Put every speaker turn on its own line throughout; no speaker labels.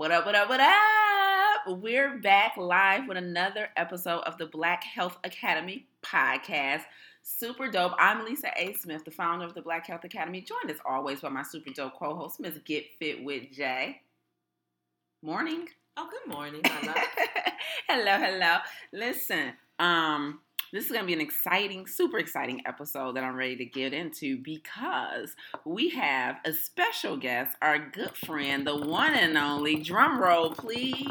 What up, what up, what up? We're back live with another episode of the Black Health Academy podcast. Super dope. I'm Lisa A. Smith, the founder of the Black Health Academy, joined as always by my super dope co host, Ms. Get Fit with Jaye. Morning.
Oh, good morning, my love.
hello, hello. Listen, um, this is going to be an exciting, super exciting episode that I'm ready to get into because we have a special guest, our good friend, the one and only, drum roll please,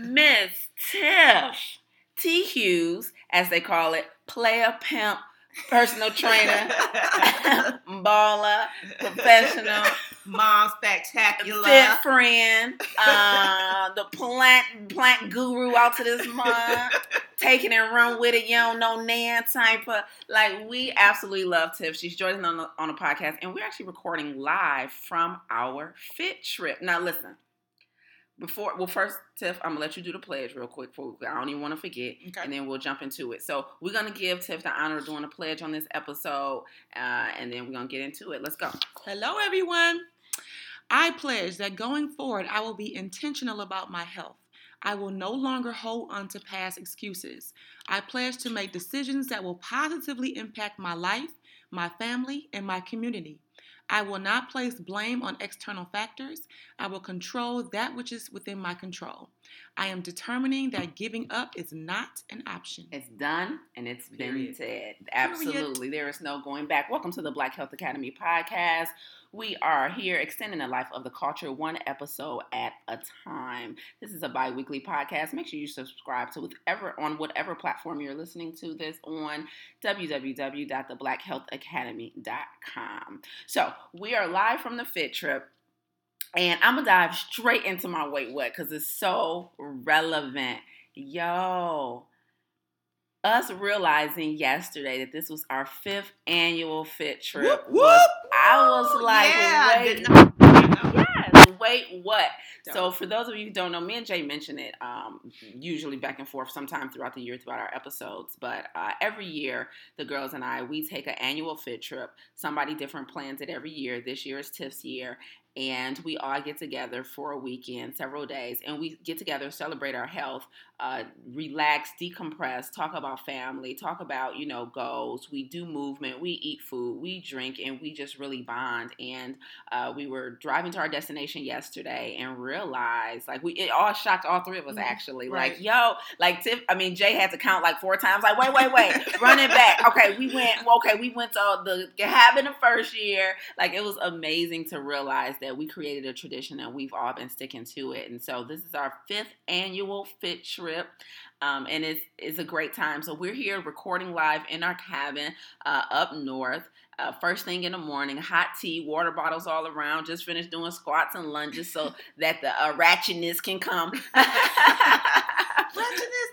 Miss Tiff T. Hughes, as they call it, player pimp, personal trainer, baller, professional,
mom spectacular,
fit friend, uh, the plant plant guru out to this month, taking and run with it. You don't know Nan type of like we absolutely love Tiff. She's joining on the, on a podcast, and we're actually recording live from our fit trip. Now listen before well first tiff i'm gonna let you do the pledge real quick for i don't even want to forget okay. and then we'll jump into it so we're gonna give tiff the honor of doing a pledge on this episode uh, and then we're gonna get into it let's go
hello everyone i pledge that going forward i will be intentional about my health I will no longer hold on to past excuses. I pledge to make decisions that will positively impact my life, my family, and my community. I will not place blame on external factors. I will control that which is within my control. I am determining that giving up is not an option.
It's done and it's Period. been said. Absolutely. Period. There is no going back. Welcome to the Black Health Academy podcast. We are here extending the life of the culture one episode at a time. This is a bi-weekly podcast. Make sure you subscribe to whatever on whatever platform you're listening to this on www.theblackhealthacademy.com. So, we are live from the Fit Trip. And I'm gonna dive straight into my wait what because it's so relevant. Yo, us realizing yesterday that this was our fifth annual fit trip.
Whoop, whoop.
I was like,
yeah,
wait, yes, wait, what? Don't. So for those of you who don't know, me and Jay mention it um, usually back and forth sometime throughout the year throughout our episodes. But uh, every year, the girls and I we take an annual fit trip. Somebody different plans it every year. This year is Tiff's year, and we all get together for a weekend, several days, and we get together, celebrate our health, uh, relax, decompress, talk about family, talk about you know goals. We do movement, we eat food, we drink, and we just really bond. And uh, we were driving to our destination yesterday and realized, like, we it all shocked all three of us mm-hmm. actually. Right. Like, yo, like Tiff, I mean, Jaye had to count like four times. Like, wait, wait, wait, running back. Okay, we went. Okay, we went to the cabin the first year. Like, it was amazing to realize that we created a tradition and we've all been sticking to it. And so this is our fifth annual Fit Trip. Um, and it's, it's a great time. So we're here recording live in our cabin uh, up north. Uh, first thing in the morning, hot tea, water bottles all around. Just finished doing squats and lunges so that the uh, ratchetness can come.
ratchetness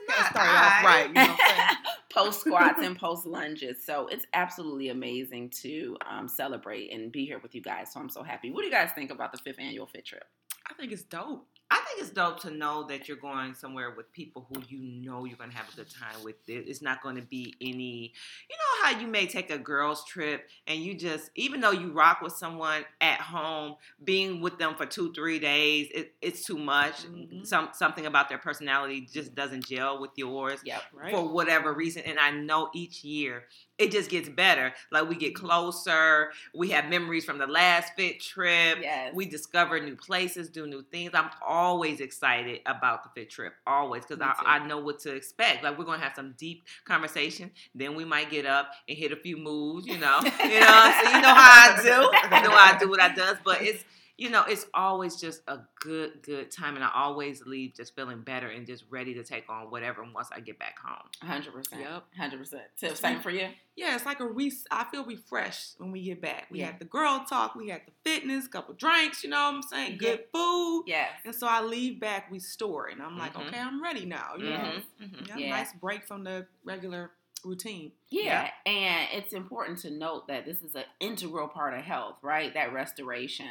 not start off right. You know
post squats and post lunges. So it's absolutely amazing to um, celebrate and be here with you guys. So I'm so happy. What do you guys think about the fifth annual Fit Trip?
I think it's dope.
I think it's dope to know that you're going somewhere with people who you know you're going to have a good time with. It's not going to be any, you know, how you may take a girls' trip and you just, even though you rock with someone at home, being with them for two, three days, it, it's too much. Mm-hmm. Some something about their personality just doesn't gel with yours,
yep, right.
for whatever reason. And I know each year it just gets better. Like we get mm-hmm. closer. We have memories from the last fit trip.
Yes.
We discover new places, do new things. I'm always excited about the fit trip, always, because I, I know what to expect. Like we're gonna have some deep conversation. Then we might get up and hit a few moves. You know, you know. so you know how I do. You know how I do what I does. But it's you know, it's always just a good, good time. And I always leave just feeling better and just ready to take on whatever once I get back home.
100%. Yep. 100%. Tiff, same for you?
Yeah, it's like a re- I feel refreshed when we get back. We yeah. had the girl talk, we had the fitness, couple drinks, you know what I'm saying? Good food.
Yeah.
And so I leave back restored. And I'm like, mm-hmm. okay, I'm ready now. You mm-hmm. know? Mm-hmm. Yeah, yeah. Nice break from the regular routine.
Yeah. yeah. And it's important to note that this is an integral part of health, right? That restoration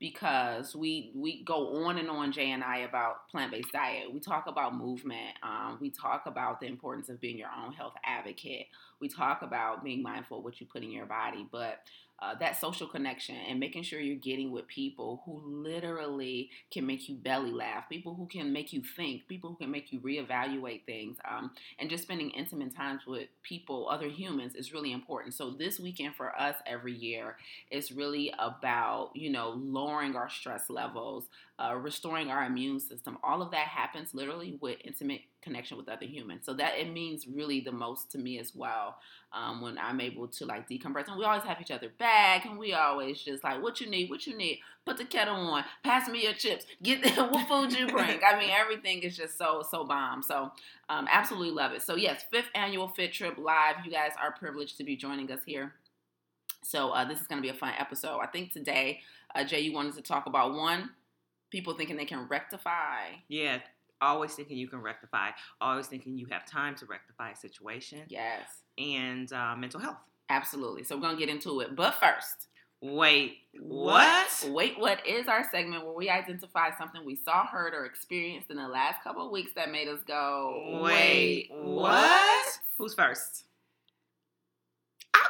because we we go on and on Jaye and I about plant based diet. We talk about movement. Um, we talk about the importance of being your own health advocate. We talk about being mindful of what you put in your body, but uh, that social connection and making sure you're getting with people who literally can make you belly laugh, people who can make you think, people who can make you reevaluate things, um, and just spending intimate times with people, other humans, is really important. So this weekend for us every year is really about you know lowering our stress levels, uh, restoring our immune system. All of that happens literally with intimate connection with other humans. So that it means really the most to me as well um, when I'm able to like decompress. And we always have each other back, and we always just like, what you need, what you need. Put the kettle on. Pass me your chips. Get what food you bring. I mean, everything is just so so bomb. So um, absolutely love it. So yes, fifth annual Fit Trip live. You guys are privileged to be joining us here. So uh, this is going to be a fun episode. I think today, uh, Jaye, you wanted to talk about one people thinking they can rectify.
Yeah, always thinking you can rectify. Always thinking you have time to rectify a situation.
Yes
and uh, mental health.
Absolutely. So we're gonna get into it, but first.
Wait, what?
Wait, what is our segment where we identify something we saw, heard, or experienced in the last couple of weeks that made us go,
wait, what? Who's first?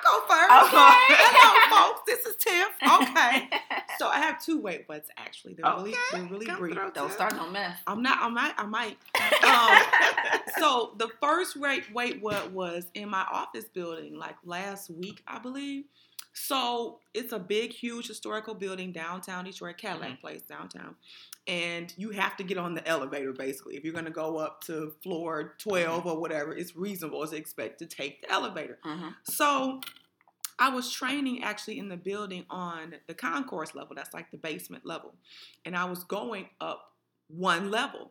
Go first. Okay. Hello, folks. This is Tiff. Okay. so I have two wait what's actually. They're okay. really they're really Come brief.
Don't start no mess.
I'm not I might I might. Um, so the first wait wait what was in my office building like last week, I believe. So it's a big, huge historical building downtown Detroit, Cadillac mm-hmm. Place downtown, and you have to get on the elevator basically if you're going to go up to floor 12 mm-hmm. or whatever. It's reasonable to expect to take the elevator. Mm-hmm. So I was training actually in the building on the concourse level. That's like the basement level, and I was going up one level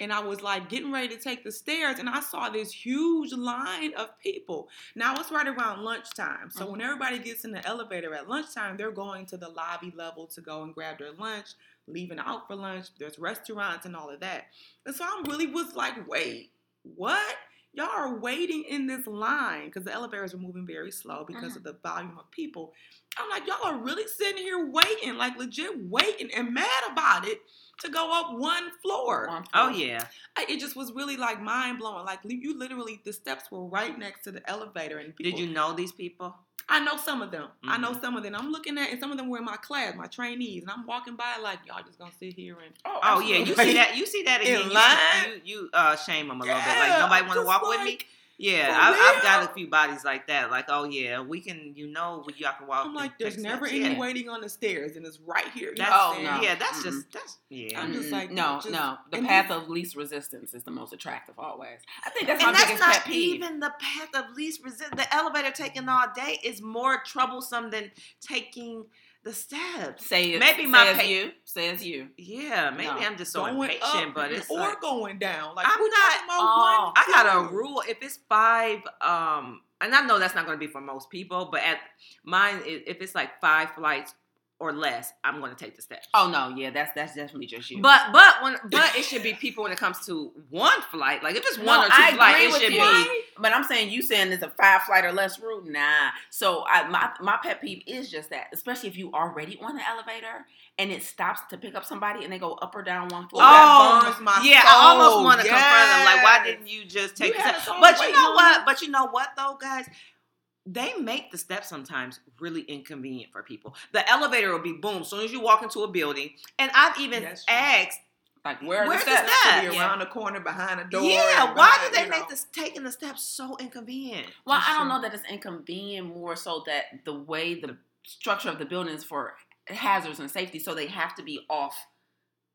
and I was like getting ready to take the stairs, and I saw this huge line of people. Now it's right around lunchtime, so mm-hmm. when everybody gets in the elevator at lunchtime, they're going to the lobby level to go and grab their lunch, leaving out for lunch. There's restaurants and all of that, and so I really was like, wait, what? Y'all are waiting in this line because the elevators are moving very slow because mm-hmm. of the volume of people. I'm like, y'all are really sitting here waiting, like legit waiting and mad about it to go up one floor. One
floor. Oh yeah.
I, it just was really like mind blowing. Like you literally, the steps were right next to the elevator, and
people, did you know these people?
I know some of them. Mm-hmm. I know mm-hmm. some of them. I'm looking at, and some of them were in my class, my trainees, and I'm walking by like y'all just gonna sit here and.
Oh, oh yeah, you see that? You see that again?
In line?
You, you, you uh, shame them a little yeah, bit. Like nobody want to walk like, with me. Yeah, I, have got a few bodies like that. Like, oh yeah, we can. You know, we y'all can walk.
I'm like, there's never steps. any yeah. waiting on the stairs, and it's right here.
That's, oh no. yeah, that's mm-hmm. just that's yeah.
I'm just like no, just, no. The path of least resistance is the most attractive always. I think that's and my biggest
not
pet peeve.
Even the path of least resistance, the elevator taking all day is more troublesome than taking the steps.
Say it. Maybe my says pa- you says you.
Yeah, maybe no. I'm just so going impatient,
up,
but it's
or
like,
going down. Like
I'm not. Oh, I got a rule. If it's five, um, and I know that's not going to be for most people, but at mine, if it's like five flights or less, I'm going to take the step.
Oh no, yeah, that's that's definitely just you.
But but when but it should be people when it comes to one flight. Like if it's one no, or two flights, it should you. be.
But I'm saying you saying it's a five flight or less route. Nah. So I, my my pet peeve is just that, especially if you already on the elevator and it stops to pick up somebody and they go up or down one floor.
Oh, yeah, soul. I almost want to yes. confront them. Like, why didn't you just take? You the but you know what? But you know what though, guys they make the steps sometimes really inconvenient for people. The elevator will be boom as soon as you walk into a building. And I've even asked,
like, where
Where's
the steps?
The steps? Be around yeah. the corner behind a door.
Yeah, why do they make know. this taking the steps so inconvenient?
Well, I don't know that it's inconvenient more so that the way the structure of the building is for hazards and safety, so they have to be off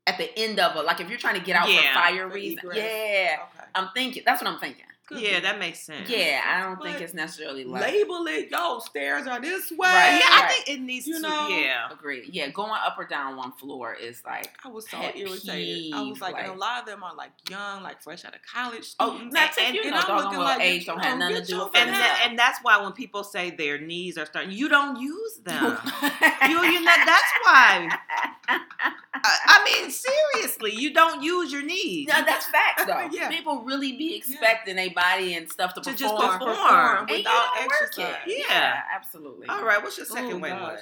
at the end of it. Like if you're trying to get out yeah. for fire reasons. Yeah. Okay. I'm thinking that's what I'm thinking.
Could yeah, be. that makes sense.
Yeah, I don't but think it's necessarily like
label it. Yo, stairs are this way.
Right. Yeah, right. I think it needs you to. Know? Yeah,
agree. Yeah, going up or down one floor is like
I was so irritated. I was like, like, and a lot of them are like young, like fresh out of college.
Oh, that's and, and, you know, I'm looking like age don't have nothing to do with
and, that, and that's why when people say their knees are starting, you don't use them. you, you know, that's why. I mean, seriously, you don't use your knees.
No, that's facts though. yeah. People really be expecting yeah. a body and stuff to,
to
perform,
just perform
without exercise.
Yeah. yeah. absolutely.
All right, what's your second Ooh, one?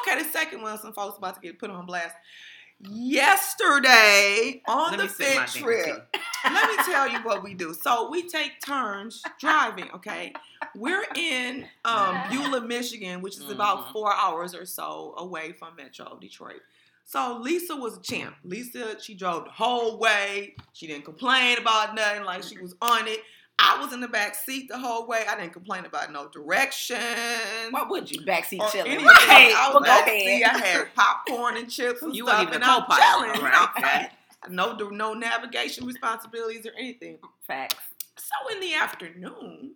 Okay, the second one, some folks about to get put on blast. Yesterday on Let the fit trip. let me tell you what we do. So we take turns driving. Okay, we're in um, Beulah, Michigan, which is about
Mhm.
four hours or so away from Metro Detroit. So Lisa was a champ. Lisa, she drove the whole way. She didn't complain about nothing. Like she was on it. I was in the back seat the whole way. I didn't complain about no directions.
Why would you backseat chilling?
anything.
Right.
I was backseat.
ahead.
I had popcorn and chips and
You
stuff, and I'm chilling.
right?
Okay. No, no navigation responsibilities or anything.
Facts.
So in the afternoon,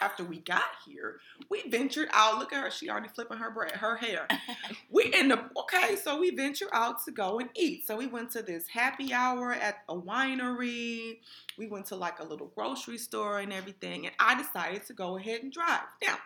after we got here, we ventured out. Look at her; she already flipping her bread, her hair. We in the okay, so we venture out to go and eat. So we went to this happy hour at a winery. We went to like a little grocery store and everything, and I decided to go ahead and drive. Now,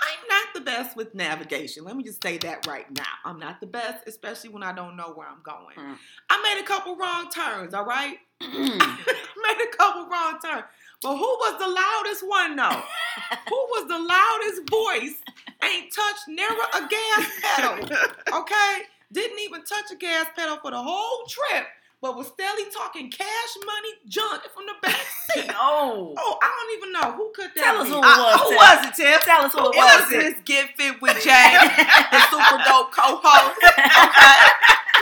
I'm not the best with navigation. Let me just say that right now. I'm not the best, especially when I don't know where I'm going.
Mm.
I made a couple wrong turns. All right
Mm.
made a couple wrong turns. But who was the loudest one though? who was the loudest voice? Ain't touched never a gas pedal. Okay? Didn't even touch a gas pedal for the whole trip, but was steadily talking cash money junk from the back seat.
oh.
Oh, I don't even know who could that
Tell us
be.
who it was.
who
Tiff.
was it, Tiff?
Tell us who
Who
it
was
was.
this Get Fit with Jaye, the super dope co-host, okay,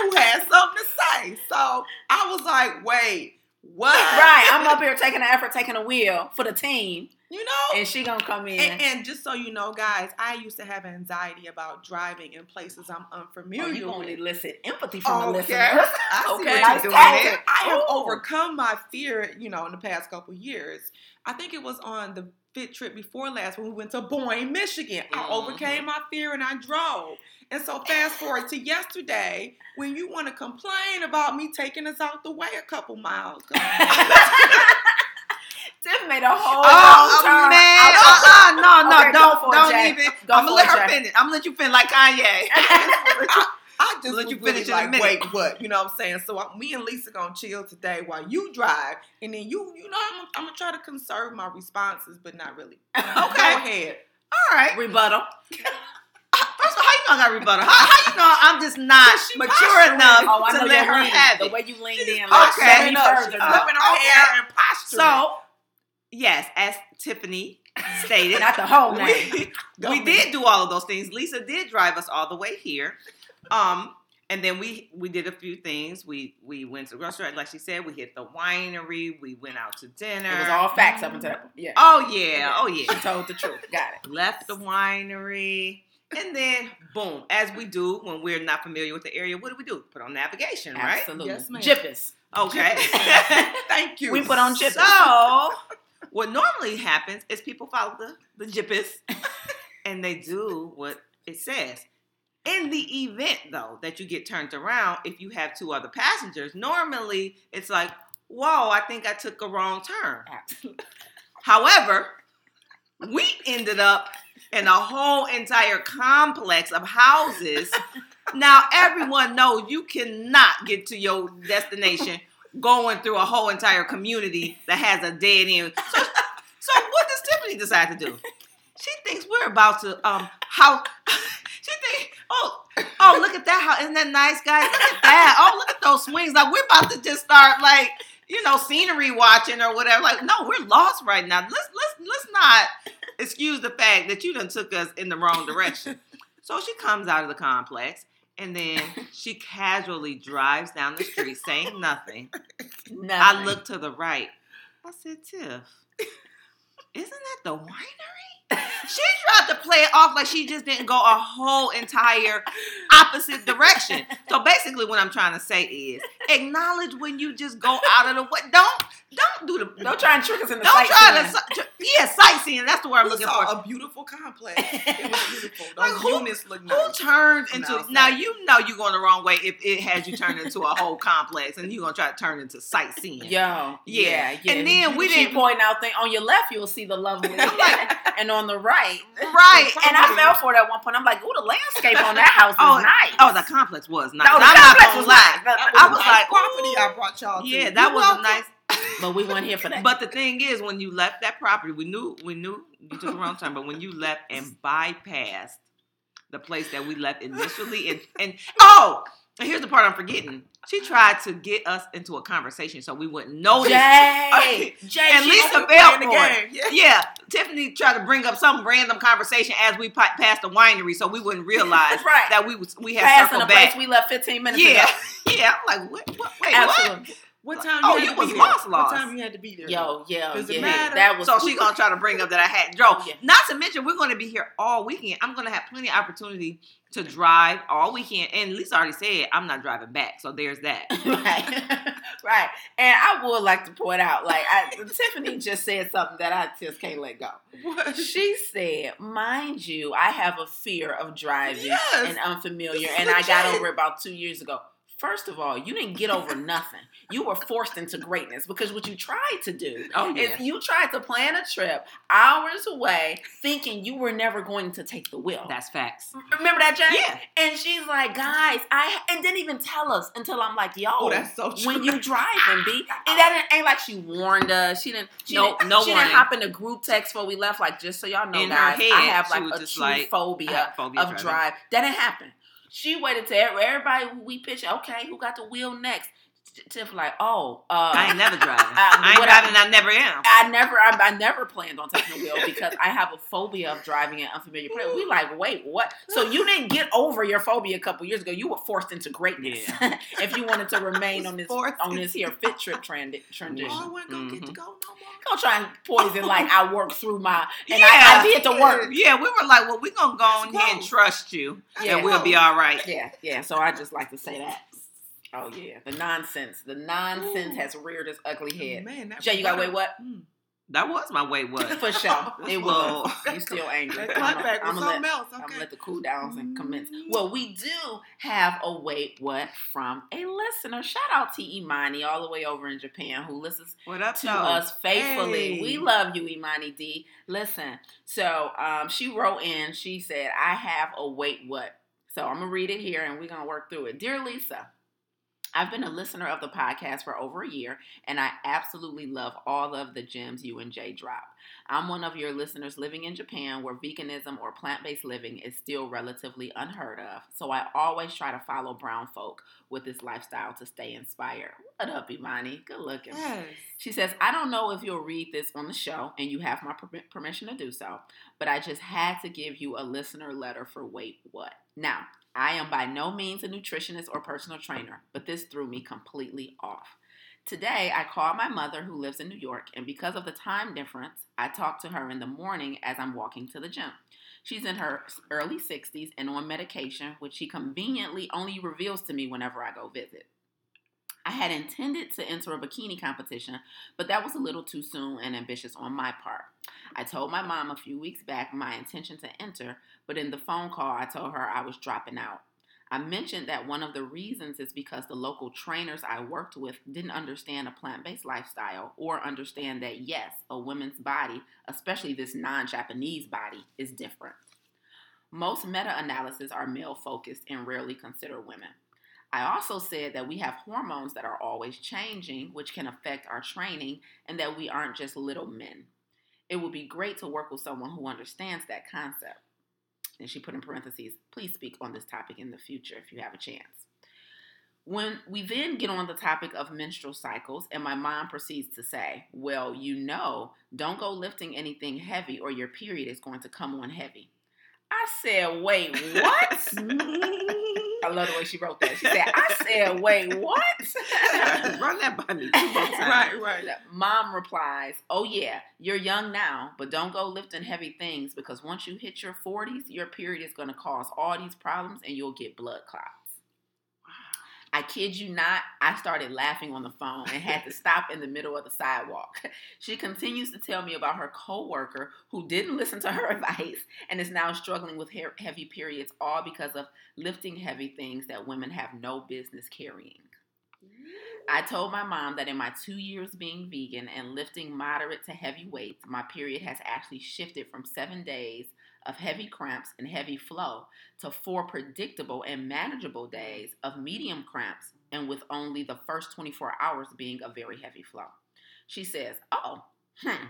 who had something to say. So I was like, wait, what?
Right, I'm up here taking the effort, taking a wheel for the team,
You know?
and she gonna come in.
And, and just so you know, guys, I used to have anxiety about driving in places I'm
oh,
unfamiliar
you gonna
with.
elicit empathy from the
Okay.
listeners.
I
Okay.
you're doing.
I have
Ooh.
overcome my fear, you know, in the past couple years. I think it was on the fit trip before last when we went to Boyne, Michigan. I
Mhm.
overcame my fear and I drove. And so fast forward to yesterday when you want to complain about me taking us out the way a couple miles.
Tiff made a whole
Oh,
wrong oh, turn.
man.
out-
Uh-uh. No, no,
Okay,
don't,
for
don't
Jaye.
even.
Go
I'm gonna let her
Jaye.
finish. I'm gonna let you finish like Kanye.
I just
Let
was
you
really
finish in a
like,
minute.
wait, what? You know what I'm saying? So I, me and Lisa gonna chill today while you drive, and then you, you know, I'm, I'm gonna try to conserve my responses, but not really. Okay, Go ahead.
All right.
Rebuttal.
First of all, how you know I got rebuttal? How, how you know I'm just not
She
mature enough
Oh,
to let
your
her
lean.
have
The way you leaned in, like,
Okay.
me
Up,
further.
she's
Uh,
flipping her
okay.
hair and posturing.
So, yes, as Tiffany stated,
Not the whole name.
we, we did do all of those things. Lisa did drive us all the way here. Um, and then we we did a few things. We we went to the grocery, like she said. We hit the winery. We went out to dinner.
It was all facts up until that point. Yeah.
Oh yeah, oh yeah.
She told the truth. Got it.
Left the winery, and then boom, as we do when we're not familiar with the area, what do we do? Put on navigation, right?
Absolutely.
Yes, ma'am.
Jippers.
Okay.
Thank you.
We put on jippers.
So, what normally happens is people follow the, the GPS and they do what it says. In the event, though, that you get turned around, if you have two other passengers, normally it's like, whoa, I think I took a wrong turn. However, we ended up in a whole entire complex of houses. now everyone knows you cannot get to your destination going through a whole entire community that has a dead end. So, so what does Tiffany decide to do? She thinks we're about to um how She thinks, oh, oh, look at that house. Isn't that nice, guys? Look at that. Oh, look at those swings. Like we're about to just start like you know scenery watching or whatever. Like no, we're lost right now. Let's let's let's not excuse the fact that you done took us in the wrong direction. So she comes out of the complex and then she casually drives down the street saying nothing.
Nothing.
I look to the right. I said, Tiff, isn't that the winery? She tried to play it off like she just didn't go a whole entire opposite direction. So basically, what I'm trying to say is acknowledge when you just go out of the way. Don't don't do the
Don't try and trick us in the
don't try to yeah sightseeing. That's the word I'm
We
looking
saw
for.
a beautiful complex. It was beautiful. Those
Like, who-
units look
Who
nice.
turns into
outside.
now? You know you're going the wrong way if it has you turn into a whole complex, and you're gonna try to turn into sightseeing.
Yo,
Yeah.
yeah, yeah.
And then we
she
didn't-
pointing out thing on your left. You'll see the lovely,
I'm like-
and on the right,
Right.
And I fell for it at one point. I'm like, "Ooh, the landscape on that house oh, is
Oh,
nice."
Oh, the complex was nice.
No, the
I'm not
complex
gonna
was
lie.
nice.
I
a
was
nice
like,
property
ooh.
I brought y'all to.
Yeah,
You
that was a nice.
But we weren't here for that.
But the thing is, when you left that property, we knew we knew you took the wrong turn. But when you left and bypassed the place that we left initially, and and oh, And here's the part I'm forgetting. She tried to get us into a conversation so we wouldn't notice.
Jaye, Jaye,
and Lisa
was
fell
playing
for
the game.
Yeah. yeah, Tiffany tried to bring up some random conversation as we passed the winery, so we wouldn't realize
Right.
that we was we had
Passing the
circled
place
back.
we left 15 minutes
Yeah,
ago.
yeah. I'm like, what? what wait?
Absolutely.
What time?
Oh,
you
you
had to
was
be
lost,
there?
lost.
What time you had to be there?
Yo, yeah,
Does
yeah. That was
So she gonna try to bring up that I had drove.
Yeah.
Not to mention we're gonna be here all weekend. I'm gonna have plenty of opportunity to drive all weekend. And Lisa already said I'm not driving back, so there's that.
right, right. And I would like to point out, like, I, Tiffany just said something that I just can't let go.
What?
She said, "Mind you, I have a fear of driving
Yes.
and unfamiliar, and I got over it about two years ago." First of all, you didn't get over nothing. You were forced into greatness because what you tried to do
Oh
is you tried to plan a trip hours away, thinking you were never going to take the wheel.
That's facts.
Remember that, Jaye?
Yeah.
And she's like, guys, I and didn't even tell us until I'm like, yo,
Oh, that's so true.
when you driving, B. And that ain't, ain't like she warned us. She didn't. She
No-
didn't,
no
She
warning.
didn't hop in the group text before we left. Like, just so y'all know,
In
guys, I have like a true
like,
phobia
phobia
of
driving.
drive. That didn't happen. She waited till everybody we pitched. Okay, who got the wheel next? Tiff like, oh, uh,
I ain't never driving. I ain't
what I-
I, never am.
I never, I, I never planned on taking the wheel because I have a phobia of driving in unfamiliar places. We like, wait, what? So you didn't get over your phobia a couple years ago. You were forced into greatness if you wanted to remain on this
Forced
on this here fit trip trend, transition.
Oh, I wasn't gonna get to
Mhm.
go no more.
Go try and poison like I worked through my and
Yeah.
I, I did the work.
Yeah, we were like, well, we're gonna go on here and trust you,
Yeah.
and we'll be all right.
Yeah, yeah. So I just like to say that. Oh yeah, the nonsense, the nonsense
Ooh.
has reared its ugly head.
Man, that
Jaye, you got wait what?
Mm.
That was my way. What?
For sure, it was.
Well,
You still angry?
That clapback
I'm gonna let
something else.
I'm gonna let the cool downs and comments.
Mm.
Well, we do have a wait what from a listener. Shout out to Imani all the way over in Japan who listens
What up,
to
though?
us faithfully.
Hey.
We love you, Imani D. Listen, so um, she wrote in. She said, "I have a wait what." So I'm gonna read it here, and we're gonna work through it. Dear Lisa. I've been a listener of the podcast for over a year, and I absolutely love all of the gems you and Jaye drop. I'm one of your listeners living in Japan where veganism or plant based living is still relatively unheard of, so I always try to follow brown folk with this lifestyle to stay inspired. What up, Imani? Good looking.
Yes.
She says, I don't know if you'll read this on the show, and you have my per- permission to do so, but I just had to give you a listener letter for Wait What. Now, I am by no means a nutritionist or personal trainer, but this threw me completely off. Today, I called my mother who lives in New York, and because of the time difference, I talked to her in the morning as I'm walking to the gym. She's in her early 60s and on medication, which she conveniently only reveals to me whenever I go visit. I had intended to enter a bikini competition, but that was a little too soon and ambitious on my part. I told my mom a few weeks back my intention to enter, but in the phone call, I told her I was dropping out. I mentioned that one of the reasons is because the local trainers I worked with didn't understand a plant based lifestyle or understand that, yes, a woman's body, especially this non Japanese body, is different. Most meta analyses are male focused and rarely consider women. I also said that we have hormones that are always changing, which can affect our training, and that we aren't just little men. It would be great to work with someone who understands that concept. And she put in parentheses, please speak on this topic in the future if you have a chance. When we then get on the topic of menstrual cycles, and my mom proceeds to say, Well, you know, don't go lifting anything heavy or your period is going to come on heavy. I said, Wait, what? I love the way she wrote that. She said, I said, Wait, what?
Run that by me. two more times.
Right, right.
Mom replies, Oh, yeah, you're young now, but don't go lifting heavy things because once you hit your 40s, your period is going to cause all these problems and you'll get blood clots. I kid you not, I started laughing on the phone and had to stop in the middle of the sidewalk. She continues to tell me about her coworker who didn't listen to her advice and is now struggling with heavy periods, all because of lifting heavy things that women have no business carrying. I told my mom that in my two years being vegan and lifting moderate to heavy weights, my period has actually shifted from seven days of heavy cramps and heavy flow to four predictable and manageable days of medium cramps and with only the first 24 hours being a very heavy flow. She says, Oh, hmm,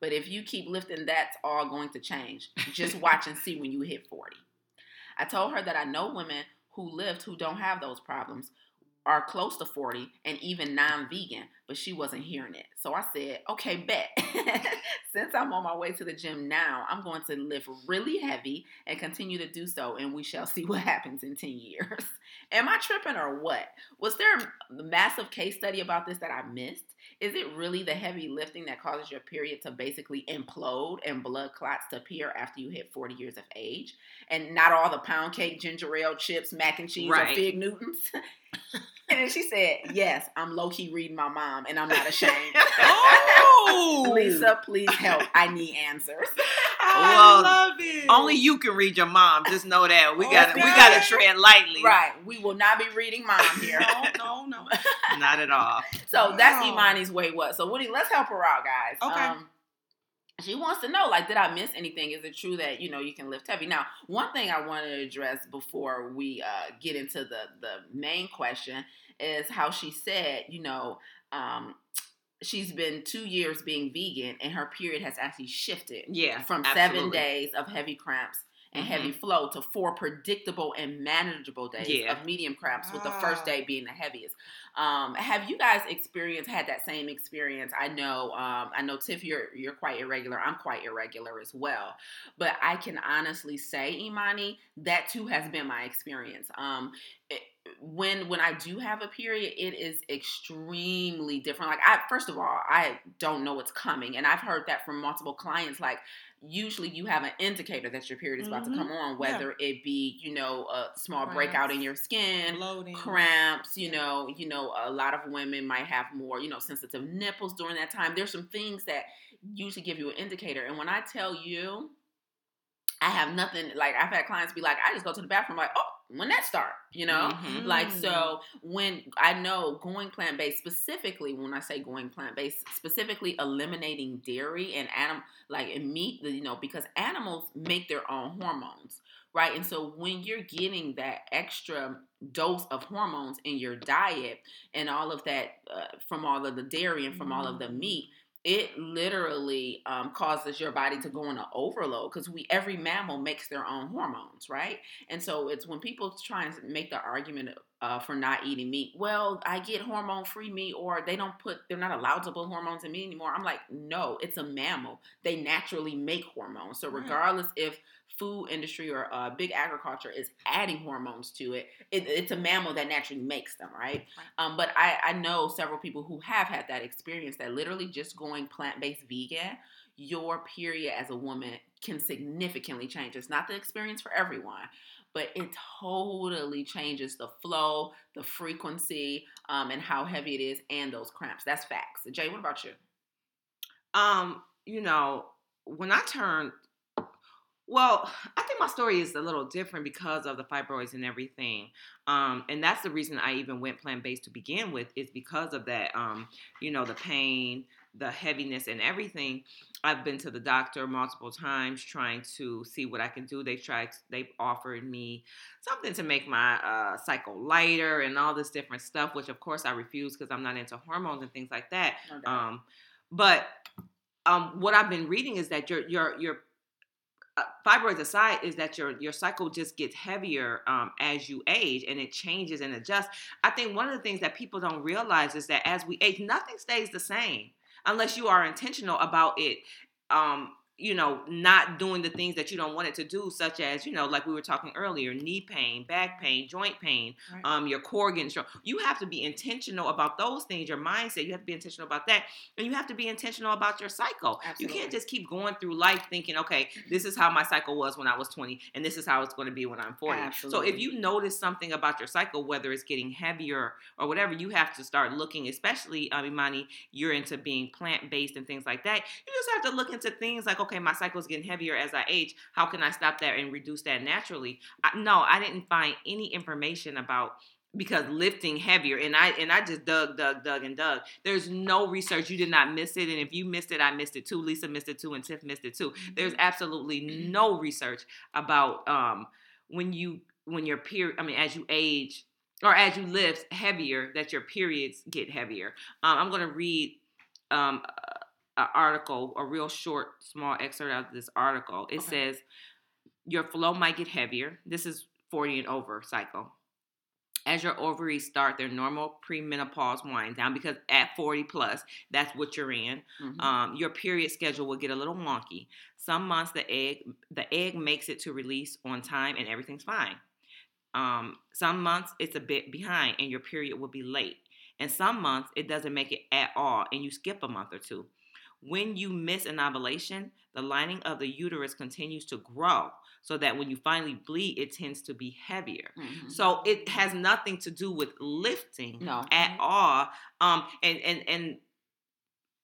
but if you keep lifting, that's all going to change. Just watch and see when you hit 40. I told her that I know women who lift who don't have those problems are close to 40 and even non-vegan, but she wasn't hearing it. So I said, okay, bet. Since I'm on my way to the gym now, I'm going to lift really heavy and continue to do so, and we shall see what happens in 10 years. Am I tripping or what? Was there a massive case study about this that I missed? Is it really the heavy lifting that causes your period to basically implode and blood clots to appear after you hit 40 years of age? And not all the pound cake, ginger ale chips, mac and cheese, right. or fig Newtons? And then she said, Yes, I'm low key reading my mom and I'm not ashamed. oh! Lisa, please help. I need answers.
I well, love it. Only you can read your mom. Just know that. We oh, got we gotta tread lightly.
Right. We will not be reading mom here.
no, no, no.
not at all.
So that's Imani's way what. So Woody, let's help her out, guys. Okay. Um, she wants to know like did i miss anything is it true that you know you can lift heavy now one thing i want to address before we uh, get into the the main question is how she said you know um, she's been two years being vegan and her period has actually shifted
yeah
from absolutely. seven days of heavy cramps and mm-hmm. heavy flow to four predictable and manageable days yeah. of medium cramps, with the first day being the heaviest. Um, have you guys experienced had that same experience? I know, um, I know, Tiff, you're you're quite irregular. I'm quite irregular as well, but I can honestly say, Imani, that too has been my experience. Um, it, when when I do have a period, it is extremely different. Like I first of all, I don't know what's coming, and I've heard that from multiple clients. Like usually you have an indicator that your period is about mm-hmm. to come on, whether yeah. it be, you know, a small cramps, breakout in your skin, bloating. cramps, you know, you know, a lot of women might have more, you know, sensitive nipples during that time. There's some things that usually give you an indicator. And when I tell you, I have nothing like I've had clients be like, I just go to the bathroom, like, oh, when that start, you know? Mm-hmm. Like so when I know going plant based specifically, when I say going plant based, specifically eliminating dairy and animal like and meat, you know, because animals make their own hormones, right? And so when you're getting that extra dose of hormones in your diet and all of that uh, from all of the dairy and from mm-hmm. all of the mm. meat, it literally um, causes your body to go into overload because we every mammal makes their own hormones right? And so it's when people try and make the argument uh, for not eating meat well i get hormone free meat or they don't put they're not allowed to put hormones in meat anymore i'm like no it's a mammal they naturally make hormones so regardless if food industry or uh, big agriculture is adding hormones to it, it, it's a mammal that naturally makes them, right? right. Um, but I, I know several people who have had that experience that literally just going plant based vegan, your period as a woman can significantly change. It's not the experience for everyone, but it totally changes the flow, the frequency, um, and how heavy it is, and those cramps. That's facts. Jaye, what about you?
Um, you know, when I turned well, I think my story is a little different because of the fibroids and everything. Um, and that's the reason I even went plant based to begin with, is because of that. Um, you know, the pain, the heaviness, and everything. I've been to the doctor multiple times trying to see what I can do. They've tried, they've offered me something to make my uh, cycle lighter and all this different stuff, which of course I refuse because I'm not into hormones and things like that. Okay. Um, but um, what I've been reading is that your your your uh, fibroids aside is that your your cycle just gets heavier um, as you age and it changes and adjusts i think one of the things that people don't realize is that as we age nothing stays the same unless you are intentional about it um, you know, not doing the things that you don't want it to do, such as, you know, like we were talking earlier, knee pain, back pain, joint pain, right. um, your core getting strong. You have to be intentional about those things, your mindset. You have to be intentional about that. And you have to be intentional about your cycle. Absolutely. You can't just keep going through life thinking, okay, this is how my cycle was when I was 20, and this is how it's going to be when I'm 40. Absolutely. So if you notice something about your cycle, whether it's getting heavier or whatever, you have to start looking, especially, um, Imani, you're into being plant based and things like that. You just have to look into things like, okay, my cycle is getting heavier as I age. How can I stop that and reduce that naturally? I, no, I didn't find any information about because lifting heavier and I and I just dug, dug, dug, and dug. There's no research. You did not miss it, and if you missed it, I missed it too. Lisa missed it too, and Tiff missed it too. There's mm-hmm. absolutely no research about um, when you when your period. I mean, as you age or as you lift heavier, that your periods get heavier. Um, I'm going to read um, an article, a real short, small excerpt out of this article. It okay. says your flow might get heavier. This is 40 and over cycle. as your ovaries start their normal premenopause wind down because at 40 plus that's what you're in
Mhm.
um, your period schedule will get a little wonky some months the egg the egg makes it to release on time and everything's fine um, some months it's a bit behind and your period will be late and some months it doesn't make it at all and you skip a month or two when you miss an ovulation the lining of the uterus continues to grow so that when you finally bleed it tends to be heavier
Mhm.
so it has nothing to do with lifting
No.
at all. Um, and and and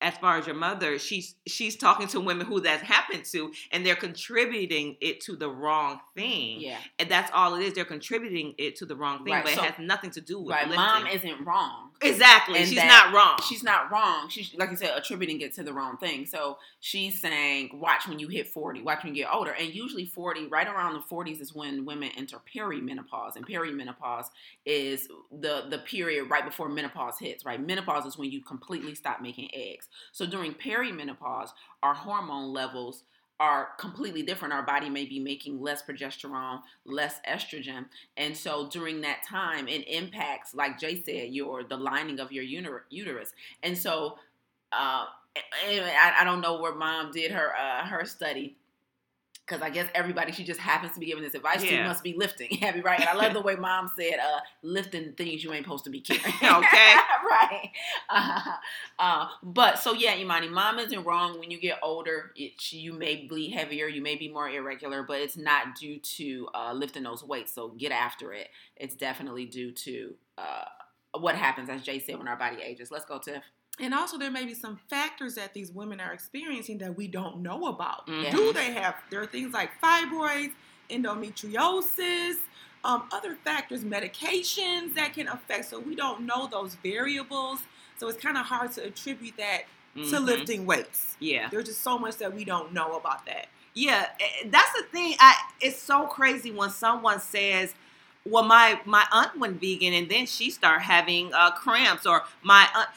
as far as your mother, she's she's talking to women who that's happened to, and they're contributing it to the wrong thing.
yeah.
And that's all it is. They're contributing it to the wrong thing,
Right,
but
so-
it has nothing to do with
Right.
lifting.
Mom isn't wrong.
exactly.
and
she's not wrong.
She's not wrong. She's like you said, attributing it to the wrong thing. So she's saying, watch when you hit 40, watch when you get older. And usually 40, right around the 40s is when women enter perimenopause. And perimenopause is the the period right before menopause hits, right? Menopause is when you completely stop making eggs. So during perimenopause, our hormone levels are completely different. Our body may be making less progesterone, less estrogen, and so during that time, it impacts, like Jaye said, your the lining of your uterus. And so, uh, I, I don't know where mom did her uh, her study. Because I guess everybody she just happens to be giving this advice to must be lifting. Happy, right? And I love the way mom said, uh, lifting things you ain't supposed to be carrying.
Okay.
right. Uh, uh, but so yeah, Imani, mom isn't wrong. When you get older, it, you may bleed heavier, you may be more irregular, but it's not due to uh, lifting those weights. So get after it. It's definitely due to uh, what happens, as Jaye said, when our body ages. Let's go, Tiff.
And also, there may be some factors that these women are experiencing that we don't know about.
Mhm.
Do they have? There are things like fibroids, endometriosis, um, other factors, medications that can affect. So we don't know those variables. So it's kind of hard to attribute that to
Mhm.
lifting weights.
Yeah.
There's just so much that we don't know about that.
Yeah, that's the thing. I it's so crazy when someone says, "Well, my my aunt went vegan and then she started having uh, cramps," or my aunt.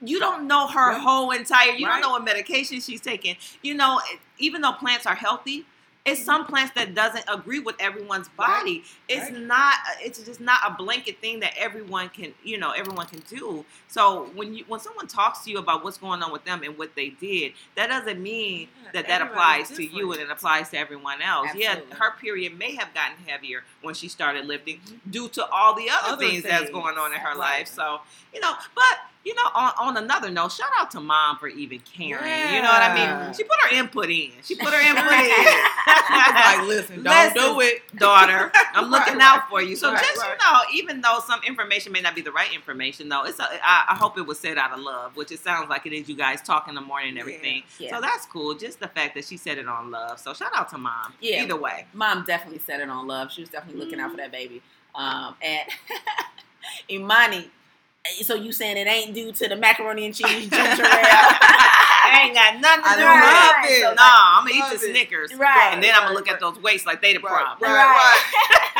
You don't know her
Right.
whole entire. You
Right.
don't know what medication she's taking. You know, even though plants are healthy, it's some mm-hmm. plants that doesn't agree with everyone's body. It's
Right.
not. Uh, it's just not a blanket thing that everyone can. You know, everyone can do. So when you when someone talks to you about what's going on with them and what they did, that doesn't mean
Yeah,
that that applies to you and it applies to everyone else.
Absolutely.
Yeah, her period may have gotten heavier when she started lifting mm-hmm. due to all the other,
Other
things, that's going on in her
Right.
life. So, you know, but you know, on, on another note, shout out to mom for even caring. You know what I mean? She put her input in. She put her input in.
like, listen, don't do it.
daughter. I'm looking
Right,
out
right.
for you. So
Right,
just you know, even though some information may not be the right information, though, it's a, I, I hope it was said out of love, which it sounds like it is. You guys talk in the morning and everything.
Yeah.
So that's cool. Just the fact that she said it on love. So shout out to mom.
Yeah.
Either way.
Mom definitely said it on love. She was definitely looking
Mm-hmm.
out for that baby. Um, and Imani, Eh, so you saying it ain't due to the macaroni and cheese ginger ale?
I ain't got nothing to
I
do with
it.
it. So, no, I'm gonna eat
Love
the
it.
Snickers.
Right.
And then I'm gonna look at those weights like they the
Right,
problem.
right.
right.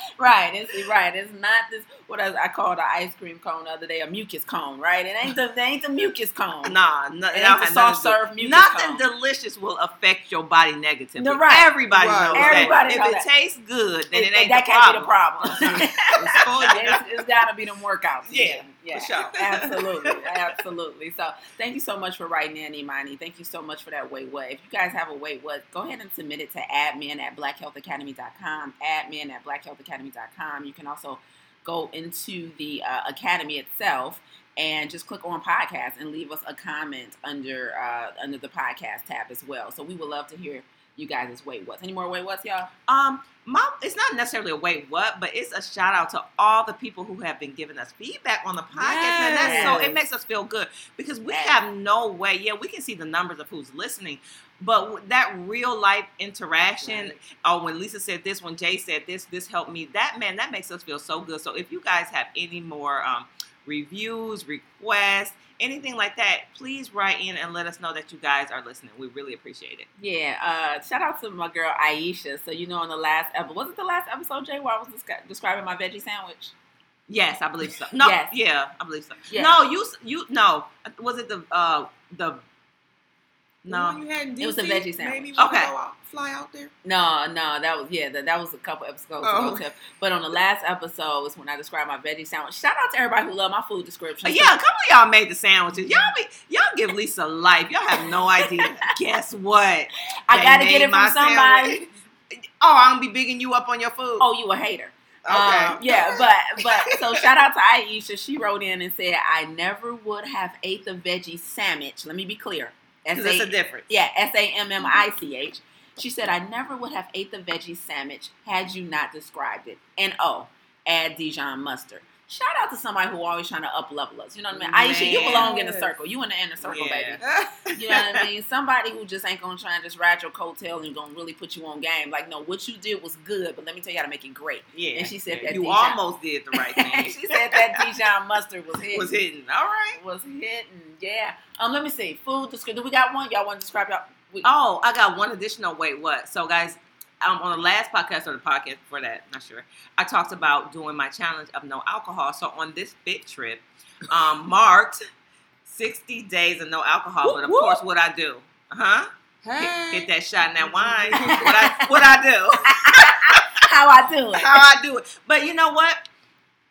It's right. It's not this. What I, I called an ice cream cone the other day, a mucus cone. Right. It ain't the. It ain't the mucus cone.
Nah, no,
It
it
ain't the soft
nothing
serve mucus
Nothing
cone.
delicious will affect your body negatively.
No, right.
Everybody
Right,
knows
right.
Everybody
that.
know
if
that.
it tastes good, then it, ain't
that
the
can't
problem.
be the problem.
It's
it's, it's got to be them workouts.
Yeah,
yeah,
sure.
absolutely, absolutely. So, thank you so much for writing in, Imani. Thank you so much for that wait what. If you guys have a wait what, go ahead and submit it to admin at blackhealthacademy.com. Admin at blackhealthacademy.com. You can also go into the uh, academy itself and just click on podcast and leave us a comment under uh, under the podcast tab as well. So we would love to hear you guys' wait what's. Any more wait what's, y'all?
Um, my, it's not necessarily a wait what, but it's a shout out to all the people who have been giving us feedback on the podcast, and that's so it makes us feel good because we
Yes.
have no way. Yeah, we can see the numbers of who's listening, but that real life interaction.
Right.
Oh, when Lisa said this, when Jaye said this, this helped me. That man, that makes us feel so good. So if you guys have any more um, reviews, requests, anything like that, please write in and let us know that you guys are listening. We really appreciate it.
Yeah, uh, shout out to my girl Aisha. So you know, in the last episode, was it the last episode, Jaye, where I was descri- describing my veggie sandwich?
Yes, I believe so. No,
Yes.
yeah, I believe so.
Yes.
No, you you no. Was it the uh the No.
The one you had in DC
It was a veggie sandwich.
Okay.
out, fly out there.
No, no, that was yeah, that, that was a couple episodes
Oh,
ago. But on the last episode was when I described my veggie sandwich. Shout out to everybody who love my food description.
Yeah, a couple of y'all made the sandwiches. Y'all be y'all give Lisa life. Y'all have no idea. Guess what?
I
They
gotta get it from somebody.
sandwich. Oh, I'm gonna be bigging you up on your food.
Oh, you a hater.
okay.
Um, yeah, but but so shout out to Aisha. She wrote in and said, "I never would have ate the veggie sandwich." Let me be clear. S
'Cause that's a
A
difference.
yeah, S A M M I C H. She said, "I never would have ate the veggie sandwich had you not described it." And oh, add Dijon mustard. Shout out to somebody who always trying to up level us. You know what I mean? Aisha, you belong in the circle. You in the inner circle,
Yeah.
baby. You know what I mean? Somebody who just ain't gonna try and just ride your coattail and gonna really put you on game. Like, no, what you did was good, but let me tell you how to make it great.
Yeah.
And she said
Yeah.
that
you
Dijon-
almost did the right thing.
she said that Dijon mustard was hitting.
was hitting. All right.
Was hitting. Yeah. Um. Let me see. Food description. Do we got one? Y'all want to describe y'all? We,
Oh, I got one additional. Wait, what? So, guys, um, on the last podcast or the podcast before that, not sure. I talked about doing my challenge of no alcohol. So on this fit trip, um, marked sixty days of no alcohol. But of
Whoop,
course, what I do? Huh?
Hey.
Get, get that shot in that wine. what I what I do?
How I do it?
how I do it. But you know what?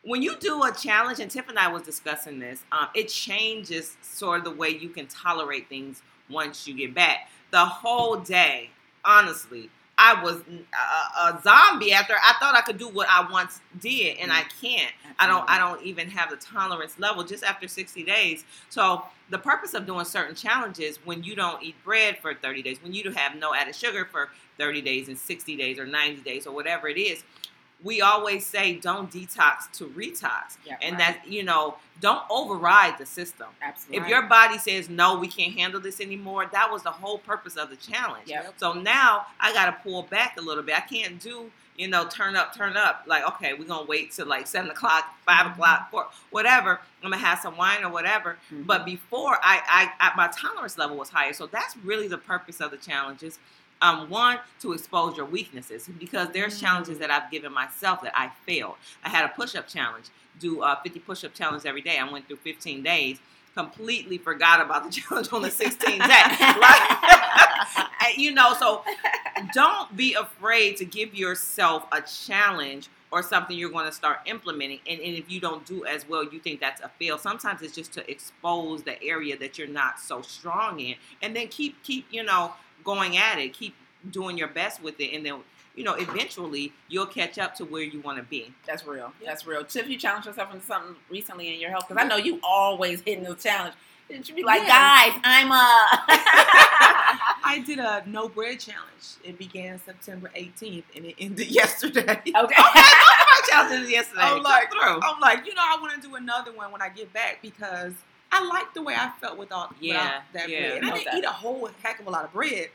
When you do a challenge, and Tif and I was discussing this, um, it changes sort of the way you can tolerate things once you get back. The whole day, honestly, I was a, a zombie after I thought I could do what I once did, and I mm. can't. I don't. I don't even have the tolerance level just after 60 days. So the purpose of doing certain challenges when you don't eat bread for 30 days, when you do have no added sugar for 30 days and 60 days or 90 days or whatever it is, we always say don't detox to retox.
Yeah,
and
right.
that, you know, don't override the system.
Absolutely.
If your body says no, we can't handle this anymore, that was the whole purpose of the challenge.
Yep.
So now I got to pull back a little bit. I can't do, you know, turn up, turn up. Like, okay, we're going to wait till like seven o'clock, 5 o'clock, four, whatever. I'm going to have some wine or whatever.
Mhm.
But before, I, I, I, my tolerance level was higher. So that's really the purpose of the challenges. Um, one, to expose your weaknesses because there's
Mm.
challenges that I've given myself that I failed. I had a push up challenge, do a 50 push up challenge every day. I went through 15 days, completely forgot about the challenge on the 16th day. Like, you know, so don't be afraid to give yourself a challenge or something you're going to start implementing. And, and if you don't do as well, you think that's a fail. Sometimes it's just to expose the area that you're not so strong in, and then keep keep you know going at it, keep doing your best with it, and then you know eventually you'll catch up to where you want to be.
That's real. That's real. Tif, you challenged yourself into something recently in your health because I know you always hitting the challenge. Did you be like,
Yes.
guys, I'm uh
I did a no bread challenge. It began September 18th and it ended yesterday.
okay.
I challenged it yesterday.
I'm like, I'm like, you know, I want to do another one when I get back because I liked the way I felt with without,
Yeah,
without that
yeah.
bread. And I didn't
that.
eat a whole heck of a lot of bread,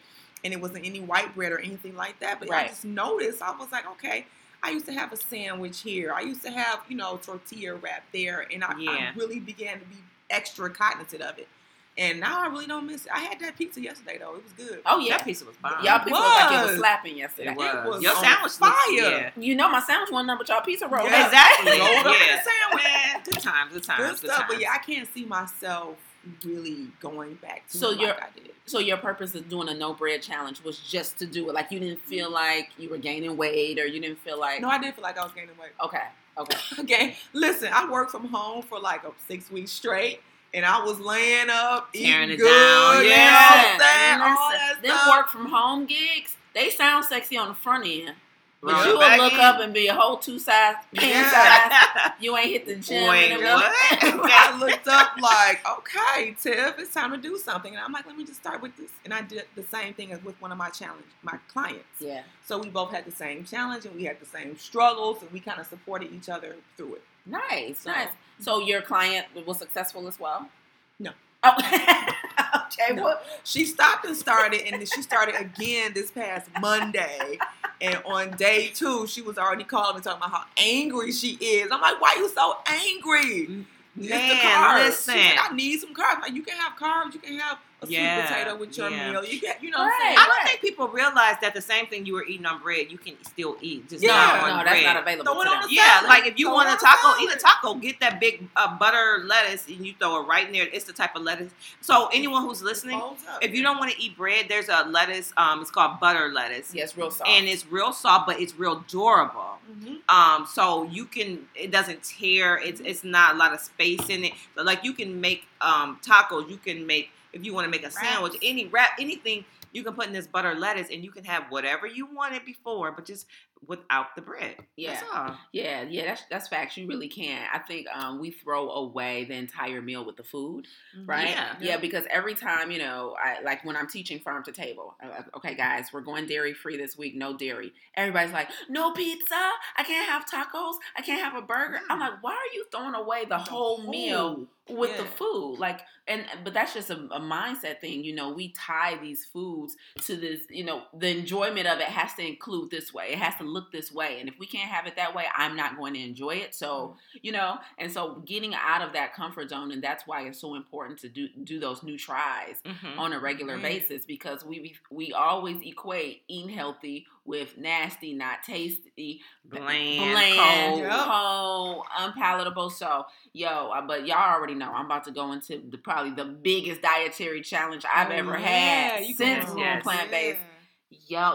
and it wasn't any white bread or anything like that. But I just noticed, I was like, okay. I used to have a sandwich here. I used to have, you know, tortilla wrap there, and I,
Yeah.
I really began to be extra cognizant of it. And now I really don't miss it. I had that pizza yesterday though; it was good.
Oh yeah.
That piece was fine.
Y'all pizza looked like it was
was.
slapping yesterday.
It was.
was
Your
on
sandwich
fire.
looks- yeah.
You know my sandwich wasn't number y'all pizza roll.
Yeah.
Exactly.
Rolled up in
yeah.
the sandwich.
Man, good times. Good times.
good
Good,
stuff.
times.
But yeah, I can't see myself really going back to
So
it
you're-
like I did.
So your purpose of doing a no bread challenge was just to do it. Like you didn't feel mm-hmm. like you were gaining weight or you didn't feel like
No, I didn't feel like I was gaining weight.
Okay. Okay.
Okay, listen, I worked from home for like a six weeks straight, and I was laying up,
Tearing it
good,
down,
you know
yeah.
what I'm saying? All that
them
stuff.
work from home gigs, they sound sexy on the front end. But
Right.
you will look
end.
up and be a whole two size pants
Yeah.
size. You ain't hit the gym.
Wait,
in
what?
I looked up like, okay, Tif, it's time to do something, and I'm like, let me just start with this, and I did the same thing as with one of my challenge, my clients.
yeah.
So we both had the same challenge, and we had the same struggles, and we kind of supported each other through it.
Nice.
So-
Nice. So your client was successful as well?
No.
Oh. okay.
No.
Well,
She stopped and started, and then she started again this past Monday. And on day two, she was already calling and talking about how angry she is. I'm like, why are you so angry? It's the
Man,
carbs.
listen.
She's like, I need some carbs. Like, you can have carbs, you can have a
Yeah,
sweet potato with your
yeah.
meal. You get, you know what
Right.
I'm saying?
I don't think people realize that the same thing you were eating on bread, you can still eat. Just
Yeah.
not
no,
on
that's not available
Throw it on the
Yeah, like if you
Throw
want a
on
taco, eat a taco. Get that big uh, butter lettuce and you throw it right in there. It's the type of lettuce. So anyone who's listening, if you don't want to eat bread, there's a lettuce. Um, it's called butter lettuce,
Yes, real soft.
and it's real soft, but it's real durable.
Mhm.
Um, so you can it doesn't tear. It's it's not a lot of space in it. But like you can make um tacos. You can make if you want to make a sandwich,
Wraps.
any wrap, anything. You can put in this butter lettuce, and you can have whatever you wanted before, but just without the bread.
Yeah.
That's all.
Yeah, yeah, that's that's facts. You really can. I think um, we throw away the entire meal with the food, right?
Yeah.
yeah, because every time you know, I like when I'm teaching farm to table. Like, okay, guys, we're going dairy free this week. No dairy. Everybody's like, no pizza. I can't have tacos. I can't have a burger. I'm like, why are you throwing away the whole meal with the food like and but that's just a, a mindset thing you know we tie these foods to this you know the enjoyment of it has to include this way it has to look this way and if we can't have it that way i'm not going to enjoy it so you know and so getting out of that comfort zone and that's why it's so important to do do those new tries
Mhm.
on a regular
Mhm.
basis because we we always equate eating healthy with nasty not tasty
Bland,
bland,
cold.
Yep.
cold, unpalatable. So, yo, uh, but y'all already know I'm about to go into the probably the biggest dietary challenge I've
Oh,
ever
yeah,
had
you
since going
yes.
plant based.
Yeah.